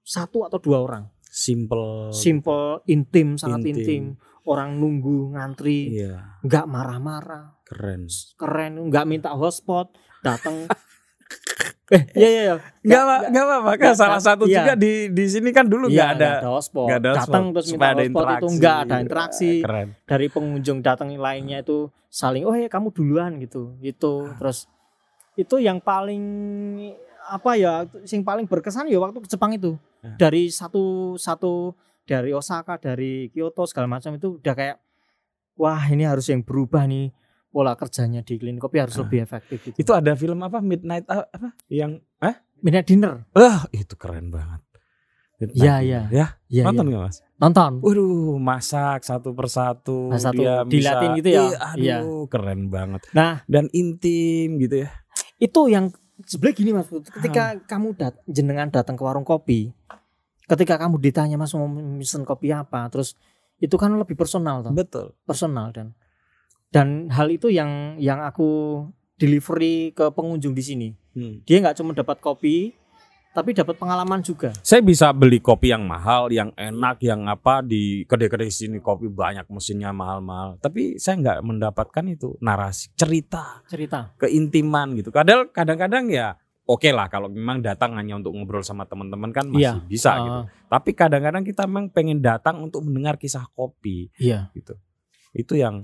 satu atau dua orang Simple. simple intim sangat Intim. intim, orang nunggu ngantri nggak marah-marah keren. keren nggak minta hotspot datang eh iya iya iya. Enggak apa enggak apa Kan salah satu iya. juga di di sini kan dulu Iya, enggak ada hotspot. nggak ada datang hotspot, terus minta hotspot itu nggak ada interaksi. Keren. dari pengunjung datang yang lainnya itu saling oh ya kamu duluan gitu. Gitu terus itu yang paling apa ya yang paling berkesan ya waktu ke Jepang itu. Dari satu satu dari Osaka dari Kyoto segala macam itu udah kayak wah ini harus yang berubah nih pola kerjanya di klinik kopi harus Ah. lebih efektif gitu. Itu ada film apa Midnight ah, apa yang eh Midnight dinner ah itu keren banget. Iya, iya. Ya, ya, nonton ya. Mas? nonton Waduh, masak satu persatu Nah, satu, dia dilatin bisa, gitu ya? Ih, aduh, keren banget. nah Dan intim gitu ya. itu yang sebenarnya gini mas Put. Ah. ketika kamu dat jenengan datang ke warung kopi ketika kamu ditanya mas mau mesen kopi apa terus itu kan lebih personal toh Betul. personal dan dan hal itu yang yang aku delivery ke pengunjung di sini Hmm. dia nggak cuma dapat kopi tapi dapat pengalaman juga Saya bisa beli kopi yang mahal, yang enak, yang apa di kedai-kedai sini kopi banyak mesinnya mahal-mahal. Tapi saya nggak mendapatkan itu narasi, cerita, cerita keintiman gitu. Kadang kadang-kadang ya oke lah kalau memang datang hanya untuk ngobrol sama teman-teman kan masih Iya. bisa Ah, gitu. Tapi kadang-kadang kita memang pengen datang untuk mendengar kisah kopi iya gitu. Itu yang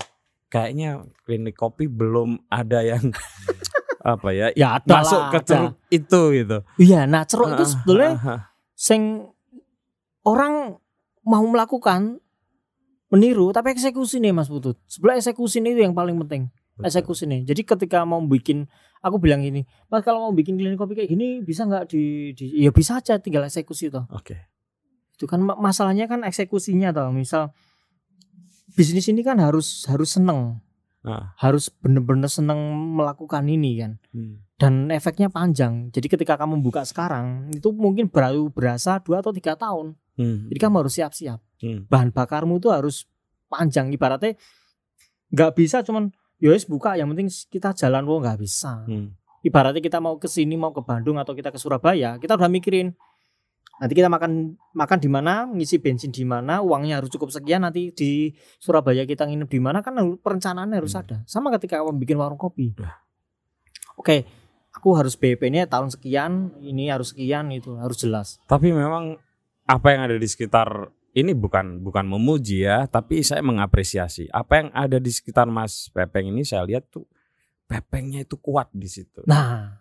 kayaknya klinik kopi belum ada yang apa ya ya ada masuk ke ada. ceruk itu gitu. iya nah ceruk itu Ah, sebetulnya ah, ah. sing orang mau melakukan meniru tapi eksekusi nih Mas Putut. Sebelah eksekusi itu yang paling penting. Betul. Eksekusi nih. Jadi ketika mau bikin aku bilang ini, Mas kalau mau bikin klinik kopi kayak gini bisa nggak di, di ya bisa aja tinggal eksekusi toh. Oke. Itu kan ma- masalahnya kan eksekusinya toh. Misal bisnis ini kan harus harus seneng, Ah. harus bener-bener seneng melakukan ini kan Hmm. dan efeknya panjang. Jadi ketika kamu buka sekarang itu mungkin baru berasa dua atau tiga tahun. Hmm. Jadi kamu harus siap-siap. Hmm. Bahan bakarmu itu harus panjang. Ibaratnya nggak bisa cuman ya wis buka yang penting kita jalan wo nggak bisa. Hmm. Ibaratnya kita mau ke sini mau ke Bandung atau kita ke Surabaya, kita udah mikirin nanti kita makan makan di mana, ngisi bensin di mana, uangnya harus cukup sekian nanti di Surabaya kita nginep di mana kan perencanaannya harus Hmm. ada. Sama ketika kamu bikin warung kopi. Oke, aku harus BP-nya tahun sekian, ini harus sekian itu harus jelas. Tapi memang apa yang ada di sekitar ini bukan bukan memuji ya, tapi saya mengapresiasi apa yang ada di sekitar Mas Pepeng ini saya lihat tuh Pepengnya itu kuat di situ. Nah,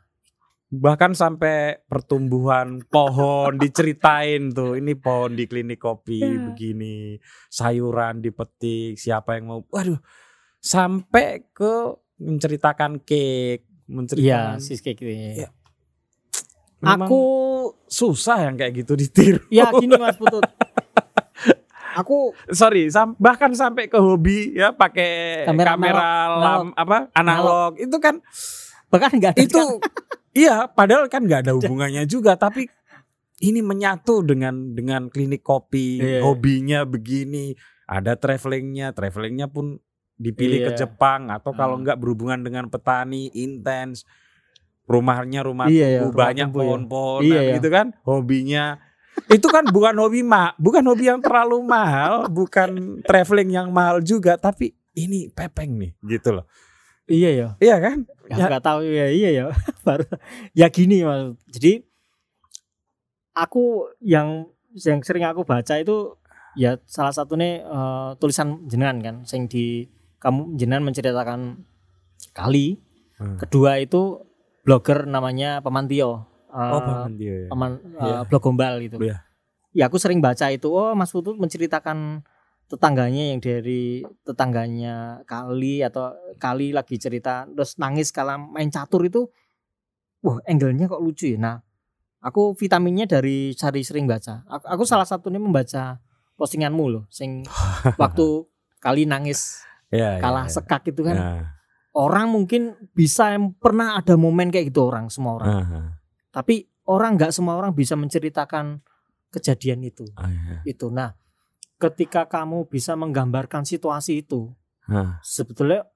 Bahkan sampai pertumbuhan pohon diceritain tuh, ini pohon di klinik kopi Ya. begini, sayuran dipetik, siapa yang mau. Waduh, sampai ke menceritakan cake, iya menceritakan cheesecake gitu. Iya. Ya. Memang Aku susah yang kayak gitu ditiru. ya gini Mas Putut. aku sorry sam- bahkan sampai ke hobi ya pakai Kamera kamera, analog. lam apa analog itu kan bahkan nggak ada itu iya padahal kan nggak ada hubungannya juga tapi ini menyatu dengan dengan klinik kopi Iya. hobinya begini ada travelingnya travelingnya pun dipilih ke Iya. Jepang atau kalau Hmm. nggak berhubungan dengan petani intens rumahnya rumah Iya, ya, tumbuh, rumah banyak ya. pohon-pohon Iya, ya. gitu kan hobinya itu kan bukan hobi ma bukan hobi yang terlalu mahal bukan traveling yang mahal juga tapi ini pepeng nih gitu loh iya ya. iya kan Ya Ya. nggak tahu ya iya ya. Baru ya gini Mas. Jadi aku yang yang sering aku baca itu ya salah satunya eh, tulisan jenengan kan sing di kamu jenengan menceritakan kali. Hmm. Kedua itu blogger namanya Pemantio. Eh, oh Paman dia ya. Paman eh, Iya. blog gombal gitu. Iya. Ya aku sering baca itu oh Mas Putut menceritakan tetangganya yang dari tetangganya kali atau kali lagi cerita terus nangis kala main catur itu wah angle-nya kok lucu ya. Nah, aku vitaminnya dari cari sering baca. Aku, aku salah satunya membaca postinganmu loh sing waktu kali nangis Iya, iya, kalah iya. sekak itu kan. Nah, Orang mungkin bisa yang pernah ada momen kayak gitu orang semua orang. aha, Tapi orang nggak semua orang bisa menceritakan kejadian itu. aha, Itu. Nah, ketika kamu bisa menggambarkan situasi itu, aha. sebetulnya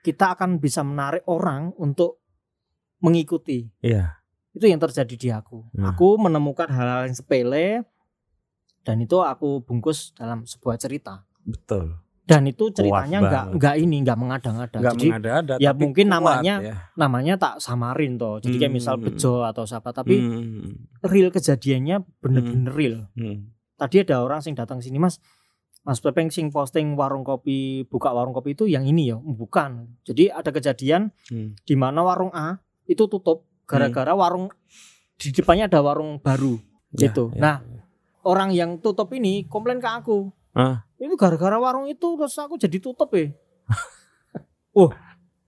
kita akan bisa menarik orang untuk mengikuti. Iya. Itu yang terjadi di aku. Hmm. Aku menemukan hal-hal yang sepele dan itu aku bungkus dalam sebuah cerita. betul Dan itu ceritanya nggak nggak ini nggak mengada-ngada. nggak Jadi mengada-ada ya tapi mungkin kuat namanya- ya. namanya tak samarin toh. Jadi kayak misal Hmm. bejo atau siapa tapi Hmm, real kejadiannya bener-bener real. hmm. Tadi ada orang sing datang sini mas. Mas Pepeng sing posting warung kopi buka warung kopi itu yang ini ya bukan. Jadi ada kejadian Hmm. di mana warung A itu tutup gara-gara warung di depannya ada warung baru Ya, gitu. ya, nah ya. orang yang tutup ini komplain ke aku. Ah. itu gara-gara warung itu terus aku jadi tutup ya oh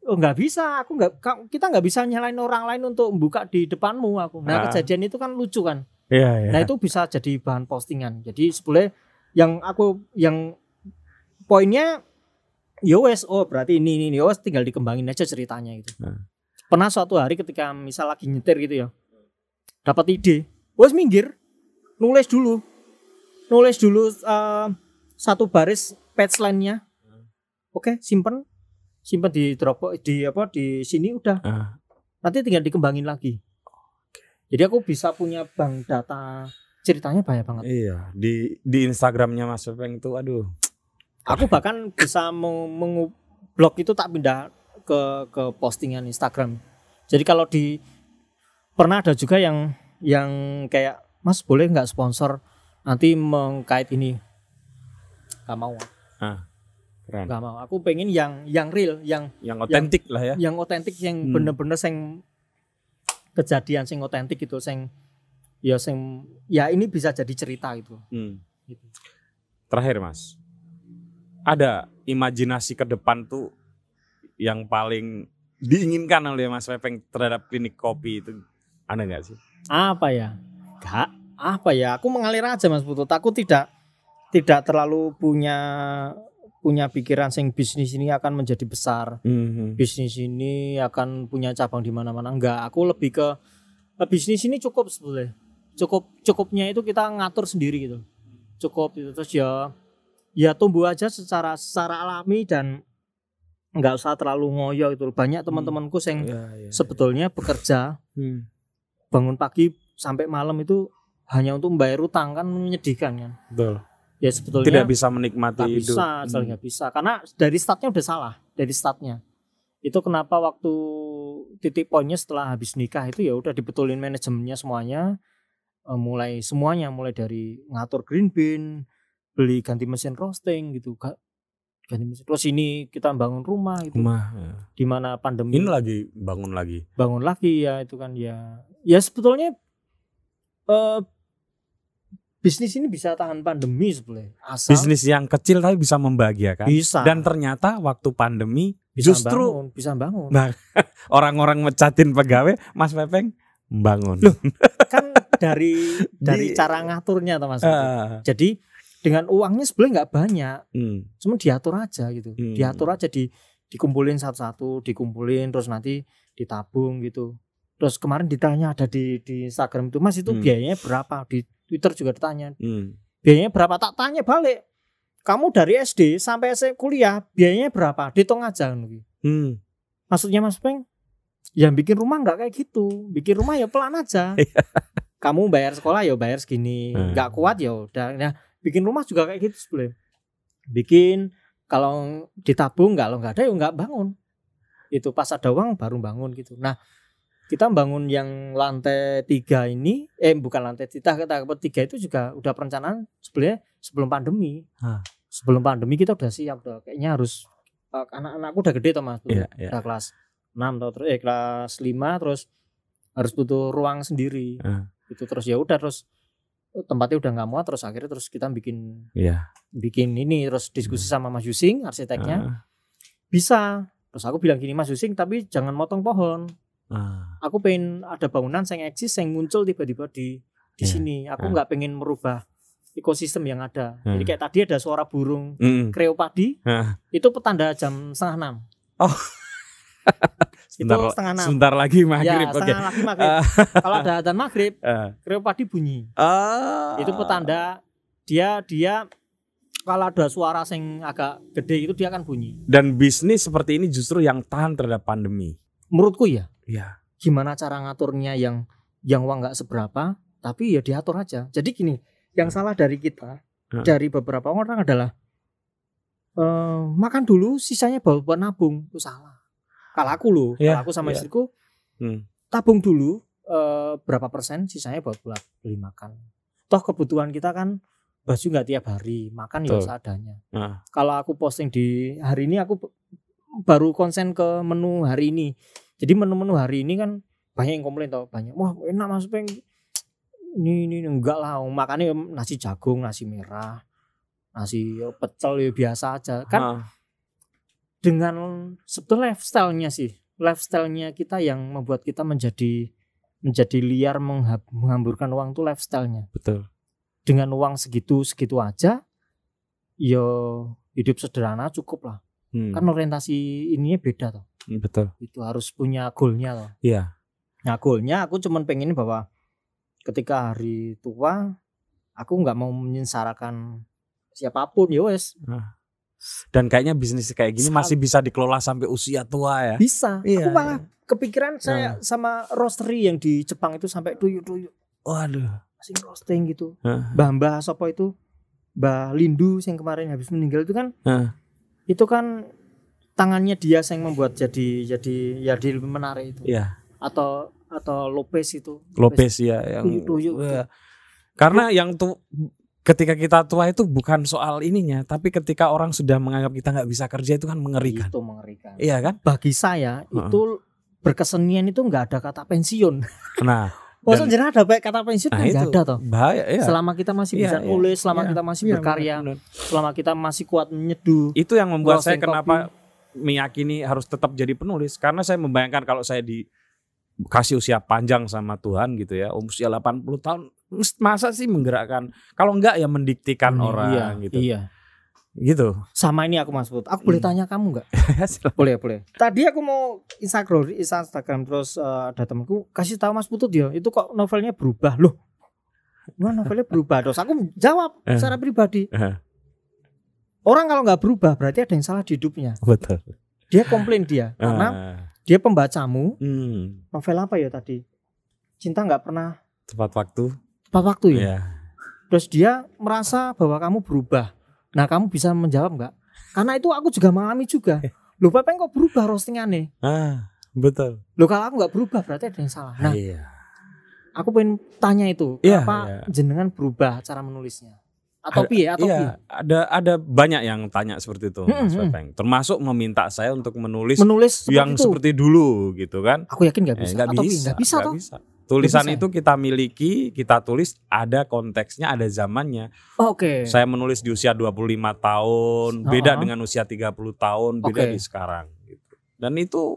oh, nggak bisa. Aku nggak kita nggak bisa nyalain orang lain untuk buka di depanmu aku. Ah. nah kejadian itu kan lucu kan Iya, iya. Nah itu bisa jadi bahan postingan. Jadi sebetulnya yang aku yang poinnya ya wes oh berarti ini ini, ini. oh tinggal dikembangin aja ceritanya itu. Nah. Pernah suatu hari ketika misal lagi nyetir gitu ya. Dapat ide, wes minggir, nulis dulu. Nulis dulu eh, satu baris page line-nya. Oke, simpen. Simpen di Dropbox di apa di sini udah. Ah. Nanti tinggal dikembangin lagi. Jadi aku bisa punya bank data ceritanya banyak banget. Iya, di di Instagramnya Mas Pepeng tuh aduh. Aku bahkan bisa meng- mengu- blog itu tak pindah ke ke postingan Instagram. Jadi kalau di pernah ada juga yang yang kayak Mas boleh nggak sponsor nanti mengkait ini? Gak mau, Keren. gak mau. Aku pengen yang yang real, yang Yang otentik lah ya. yang otentik, yang Hmm. bener-bener sing kejadian sing otentik itu, sing ya sing ya ini bisa jadi cerita itu. Hmm. Gitu. Terakhir Mas, ada imajinasi ke depan tuh yang paling diinginkan oleh Mas Pepeng terhadap klinik kopi itu ada nggak sih? apa ya gak apa ya aku mengalir aja mas Putut aku tidak tidak terlalu punya punya pikiran sing bisnis ini akan menjadi besar. Hmm. bisnis ini akan punya cabang di mana-mana. Enggak aku lebih ke bisnis ini cukup sebetulnya cukup cukupnya itu kita ngatur sendiri gitu. Cukup itu. Terus ya ya tumbuh aja secara secara alami dan nggak usah terlalu ngoyo itu banyak teman-temanku yang Ya, ya, sebetulnya bekerja Hmm. bangun pagi sampai malam itu hanya untuk membayar utang kan menyedihkan kan. Betul. Ya sebetulnya Tidak bisa menikmati nggak hidup. bisa Hmm. nggak bisa karena dari startnya udah salah dari startnya itu kenapa waktu titik poinnya setelah habis nikah itu ya udah dibetulin manajemennya semuanya Eh, mulai semuanya mulai dari ngatur green bin beli ganti mesin roasting gitu Ga- ganti mesin terus ini kita bangun rumah gitu Rumah. ya. di mana pandemi Ini lagi bangun lagi. bangun lagi ya itu kan ya ya sebetulnya eh bisnis ini bisa tahan pandemi sebetulnya asal Bisnis yang kecil tapi bisa membahagiakan. bisa. Dan ternyata waktu pandemi bisa justru bangun, bisa bangun. Nah, orang-orang mecatin pegawai, Mas Pepeng bangun. Loh, kan dari dari Di- cara ngaturnya mas Ah, jadi dengan uangnya sebenarnya nggak banyak. Hmm, cuma diatur aja gitu. Hmm. diatur aja di dikumpulin satu-satu dikumpulin terus nanti ditabung gitu. Terus kemarin ditanya ada di di Instagram itu mas itu Hmm. biayanya berapa? Di Twitter juga ditanya hmm. biayanya berapa? Tak tanya balik kamu dari SD sampai SMP kuliah biayanya berapa? Dihitung aja gitu. Hmm. maksudnya mas Peng yang bikin rumah nggak kayak gitu. Bikin rumah ya pelan aja. Kamu bayar sekolah ya bayar segini Hmm. nggak kuat ya udah. Nah bikin rumah juga kayak gitu sebelum bikin kalau ditabung nggak lo nggak ada ya nggak bangun. Itu pas ada uang baru bangun gitu. Nah kita bangun yang lantai tiga ini eh bukan lantai tiga kita tiga itu juga udah perencanaan sebenarnya sebelum pandemi Hah. sebelum pandemi kita udah siap udah kayaknya harus eh, anak-anakku udah gede tuh mas Iya, iya. udah kelas 6 atau terus eh kelas 5 terus harus butuh ruang sendiri Ah. itu terus ya udah terus tempatnya udah nggak muat terus akhirnya terus kita bikin Iya. bikin ini terus diskusi sama Mas Yusing arsiteknya Ah, bisa terus aku bilang gini Mas Yusing tapi jangan motong pohon ah. aku pengen ada bangunan yang eksis yang muncul tiba-tiba di di Iya. sini aku Ah. nggak pengen merubah ekosistem yang ada Hmm. jadi kayak tadi ada suara burung Hmm. kreo padi Ah. itu petanda jam setengah enam Sebentar, itu setengah enam sebentar lagi maghrib. ya setengah lagi maghrib Ah. kalau ada adzan maghrib Ah. kreo padi bunyi Ah. itu petanda dia dia kalau ada suara yang agak gede itu dia akan bunyi Dan bisnis seperti ini justru yang tahan terhadap pandemi. menurutku ya Iya. gimana cara ngaturnya yang yang uang nggak seberapa tapi ya diatur aja jadi gini yang salah dari kita Hmm. dari beberapa orang adalah eh, makan dulu sisanya bawa buat nabung itu salah kalau aku loh Iya, kalau aku sama iya. istriku Hmm. tabung dulu eh, berapa persen sisanya buat buat beli makan toh kebutuhan kita kan baju nggak tiap hari makan ya seadanya Ah. kalau aku posting di hari ini aku baru konsen ke menu hari ini jadi menu-menu hari ini kan banyak yang komplain tau banyak wah enak mas peng ini ini enggak lah makannya nasi jagung nasi merah nasi pecel ya biasa aja kan Ah. dengan sebetulnya lifestyle-nya sih lifestyle-nya kita yang membuat kita menjadi menjadi liar menghamburkan uang tuh lifestyle-nya Betul. dengan uang segitu segitu aja yo hidup sederhana cukup lah Hmm. kan orientasi ininya beda toh Betul. itu harus punya goalnya toh Iya. nah goalnya aku cuman pengen bahwa ketika hari tua aku nggak mau menyengsarakan siapa pun ya wes Dan kayaknya bisnis kayak gini Sal- masih bisa dikelola sampai usia tua ya. bisa Iya, aku malah kepikiran saya sama roastery yang di Jepang itu sampai tuyuk tuyuk Waduh. masih roasting gitu mbah mbah sopo itu mbah Lindu yang kemarin habis meninggal itu kan Hah. itu kan tangannya dia yang membuat jadi jadi ya jadi lebih menarik itu Iya. atau atau Lopez itu Lopez ya yang Tuyuk-tuyuk. Wah. karena yang tuh ketika kita tua itu bukan soal ininya tapi ketika orang sudah menganggap kita nggak bisa kerja itu kan mengerikan itu mengerikan iya kan bagi saya Heeh. itu berkesenian itu nggak ada kata pensiun nah Dan- jangan ada baik kata pensiun nah nggak itu ada toh bahaya ya selama kita masih Iya, bisa iya. nulis selama Iya, kita masih Iya, berkarya benar. selama kita masih kuat menyeduh itu yang membuat saya kenapa meyakini harus tetap jadi penulis. Karena saya membayangkan kalau saya dikasih usia panjang sama Tuhan gitu ya usia 80 tahun masa sih menggerakkan? Kalau enggak ya mendiktikan Ini, orang iya, gitu. iya. Gitu. Sama ini aku mas Put. Aku boleh Hmm. tanya kamu nggak boleh boleh. Tadi aku mau Instagram Instagram terus eh, ada temanku kasih tahu Mas Putut ya itu kok novelnya berubah? Loh Wah novelnya berubah terus aku jawab Eh. secara pribadi. Eh. Orang kalau nggak berubah berarti ada yang salah di hidupnya betul dia komplain dia karena Ah. dia pembacamu hmm, novel apa ya tadi cinta nggak pernah tepat waktu tepat waktu ya ya terus dia merasa bahwa kamu berubah nah kamu bisa menjawab nggak karena itu aku juga mengalami juga lupa pengen kok berubah roastingannya ah betul. Loh kalau aku nggak berubah berarti ada yang salah. Nah, iya. aku pengen tanya itu, Iya, kenapa iya. jenengan berubah cara menulisnya? Piye? Atau piye? Iya, ada ada banyak yang tanya seperti itu, Hmm, Mas hmm. Pepeng. Termasuk meminta saya untuk menulis Menulis seperti yang itu. seperti dulu gitu kan. Aku yakin nggak Eh, bisa. nggak Atau piye? bisa, nggak bisa toh? bisa. Tulisan bisa ya? itu kita miliki, kita tulis ada konteksnya, ada zamannya. Oh, Oke. Saya menulis di usia 25 tahun, beda Ha-ha. dengan usia 30 tahun, beda di sekarang gitu. Dan itu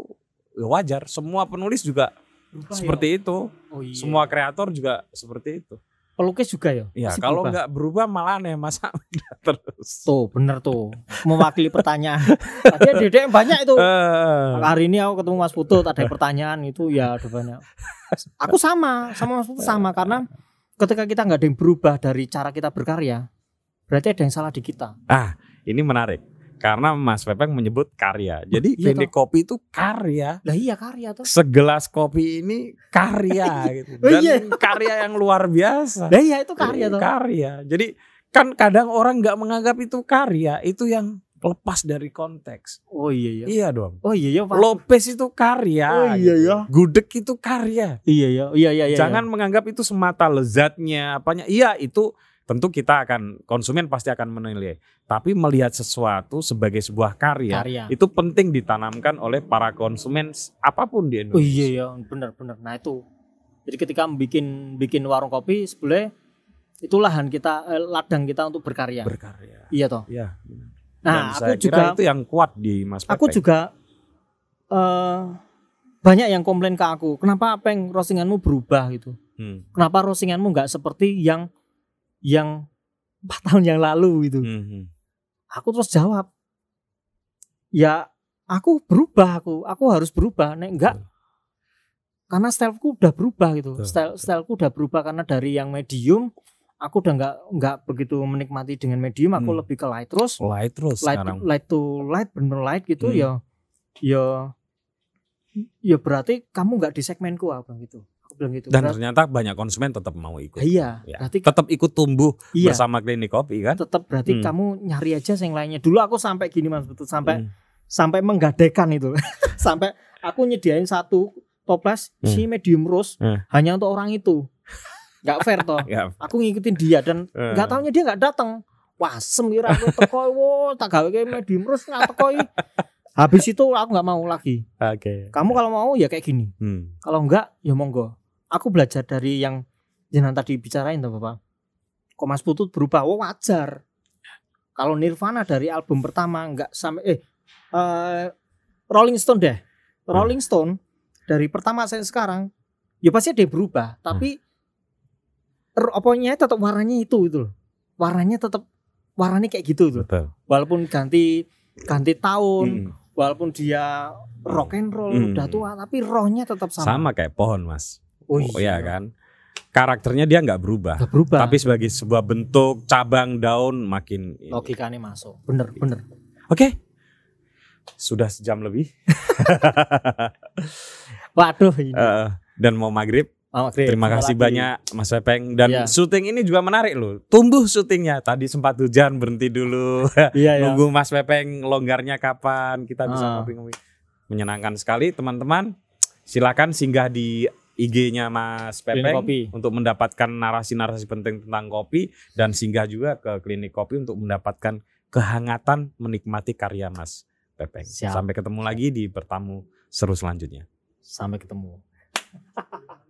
ya wajar, semua penulis juga Berubah seperti ya? itu. Oh, iya. Semua kreator juga seperti itu. Pelukis juga ya. Ya, Pasti kalau berubah. nggak berubah malah aneh masa terus. Tuh bener tuh mewakili pertanyaan. Tadi ada Dedek yang banyak itu. Eh, Hari ini aku ketemu Mas Putut ada pertanyaan itu ya ada banyak. Aku sama sama Mas Putut sama karena ketika kita nggak ada yang berubah dari cara kita berkarya, berarti ada yang salah di kita. ini menarik karena Mas Pepeng menyebut karya. Jadi Iya klinik kopi itu karya. Lah iya karya tuh. Segelas kopi ini karya gitu. Oh, Dan iya. karya yang luar biasa. Lah iya itu karya tuh. Karya. Jadi kan kadang orang nggak menganggap itu karya, itu yang lepas dari konteks. Oh iya iya. Iya dong. Oh iya iya. Pak. Lopez itu karya. Oh iya gitu. ya. Gudeg itu karya. Iya iya. Iya iya iya. Jangan menganggap itu semata lezatnya apanya. Iya itu tentu kita akan konsumen pasti akan menilai. Tapi melihat sesuatu sebagai sebuah karya, karya. itu penting ditanamkan oleh para konsumen apa pun di Oh Indonesia. iya iya benar benar. Nah itu. Jadi ketika bikin bikin warung kopi sebenarnya itu lahan kita eh, ladang kita untuk berkarya. Berkarya. iya toh. Iya. Nah, Dan aku saya kira juga itu yang kuat di Mas aku Pepeng. juga eh banyak yang komplain ke aku. Kenapa peng roastinganmu berubah gitu? Hmm. Kenapa roastinganmu nggak seperti yang yang empat tahun yang lalu gitu? Hmm, hmm. Aku terus jawab, ya aku berubah aku, aku harus berubah. Nek enggak, karena styleku udah berubah gitu. Betul, Style styleku udah berubah karena dari yang medium, aku udah nggak nggak begitu menikmati dengan medium. Aku Hmm. lebih ke light terus. Light terus light sekarang. light to light bener light gitu Hmm. ya ya ya berarti kamu nggak di segmenku apa gitu aku bilang gitu Dan ternyata banyak konsumen tetap mau ikut. iya Ya. berarti Tetap ikut tumbuh iya bersama klinik kopi kan. tetap berarti Hmm. kamu nyari aja yang lainnya dulu aku sampai gini mas betul sampai Hmm. sampai menggadekan itu sampai aku nyediain satu toples si medium roast Hmm. hanya untuk orang itu nggak fair toh aku ngikutin dia dan Eh. nggak taunya dia nggak datang wah semira aku teko wo tak gawe kayak medium roast nggak teko i. habis itu aku nggak mau lagi Oke. kamu kalau mau ya kayak gini Hmm. kalau enggak ya monggo aku belajar dari yang jenengan tadi bicarain tuh bapak kok Mas Putut berubah oh wajar kalau Nirvana dari album pertama enggak sampai eh eh, Rolling Stone deh Rolling Stone dari pertama sampai sekarang ya pasti yang berubah tapi er, apanya tetap warnanya itu itu loh warnanya tetap warnanya kayak gitu tuh Betul. walaupun ganti ganti tahun Hmm. walaupun dia rock and roll Hmm. udah tua tapi rohnya tetap sama. Sama kayak pohon mas. Oh Oh iya kan. Karakternya dia nggak berubah. Berubah. Tapi sebagai sebuah bentuk cabang daun makin. ini. logikanya masuk. Bener bener. Oke. Sudah sejam lebih. Waduh ini. Eh, dan mau maghrib. Oh, Grip, Terima sama kasih lagi. banyak Mas Pepeng dan Iya. syuting ini juga menarik loh. Tumbuh syutingnya. Tadi sempat hujan berhenti dulu. Iya ya. Nunggu Mas Pepeng longgarnya kapan kita bisa Ah. ngopi-ngopi. Menyenangkan sekali teman-teman. Silakan singgah di IG-nya Mas Pepeng kopi. untuk mendapatkan narasi-narasi penting tentang kopi dan singgah juga ke klinik kopi untuk mendapatkan kehangatan menikmati karya Mas Pepeng. Siap. Sampai ketemu lagi di pertamu seru selanjutnya. Sampai ketemu.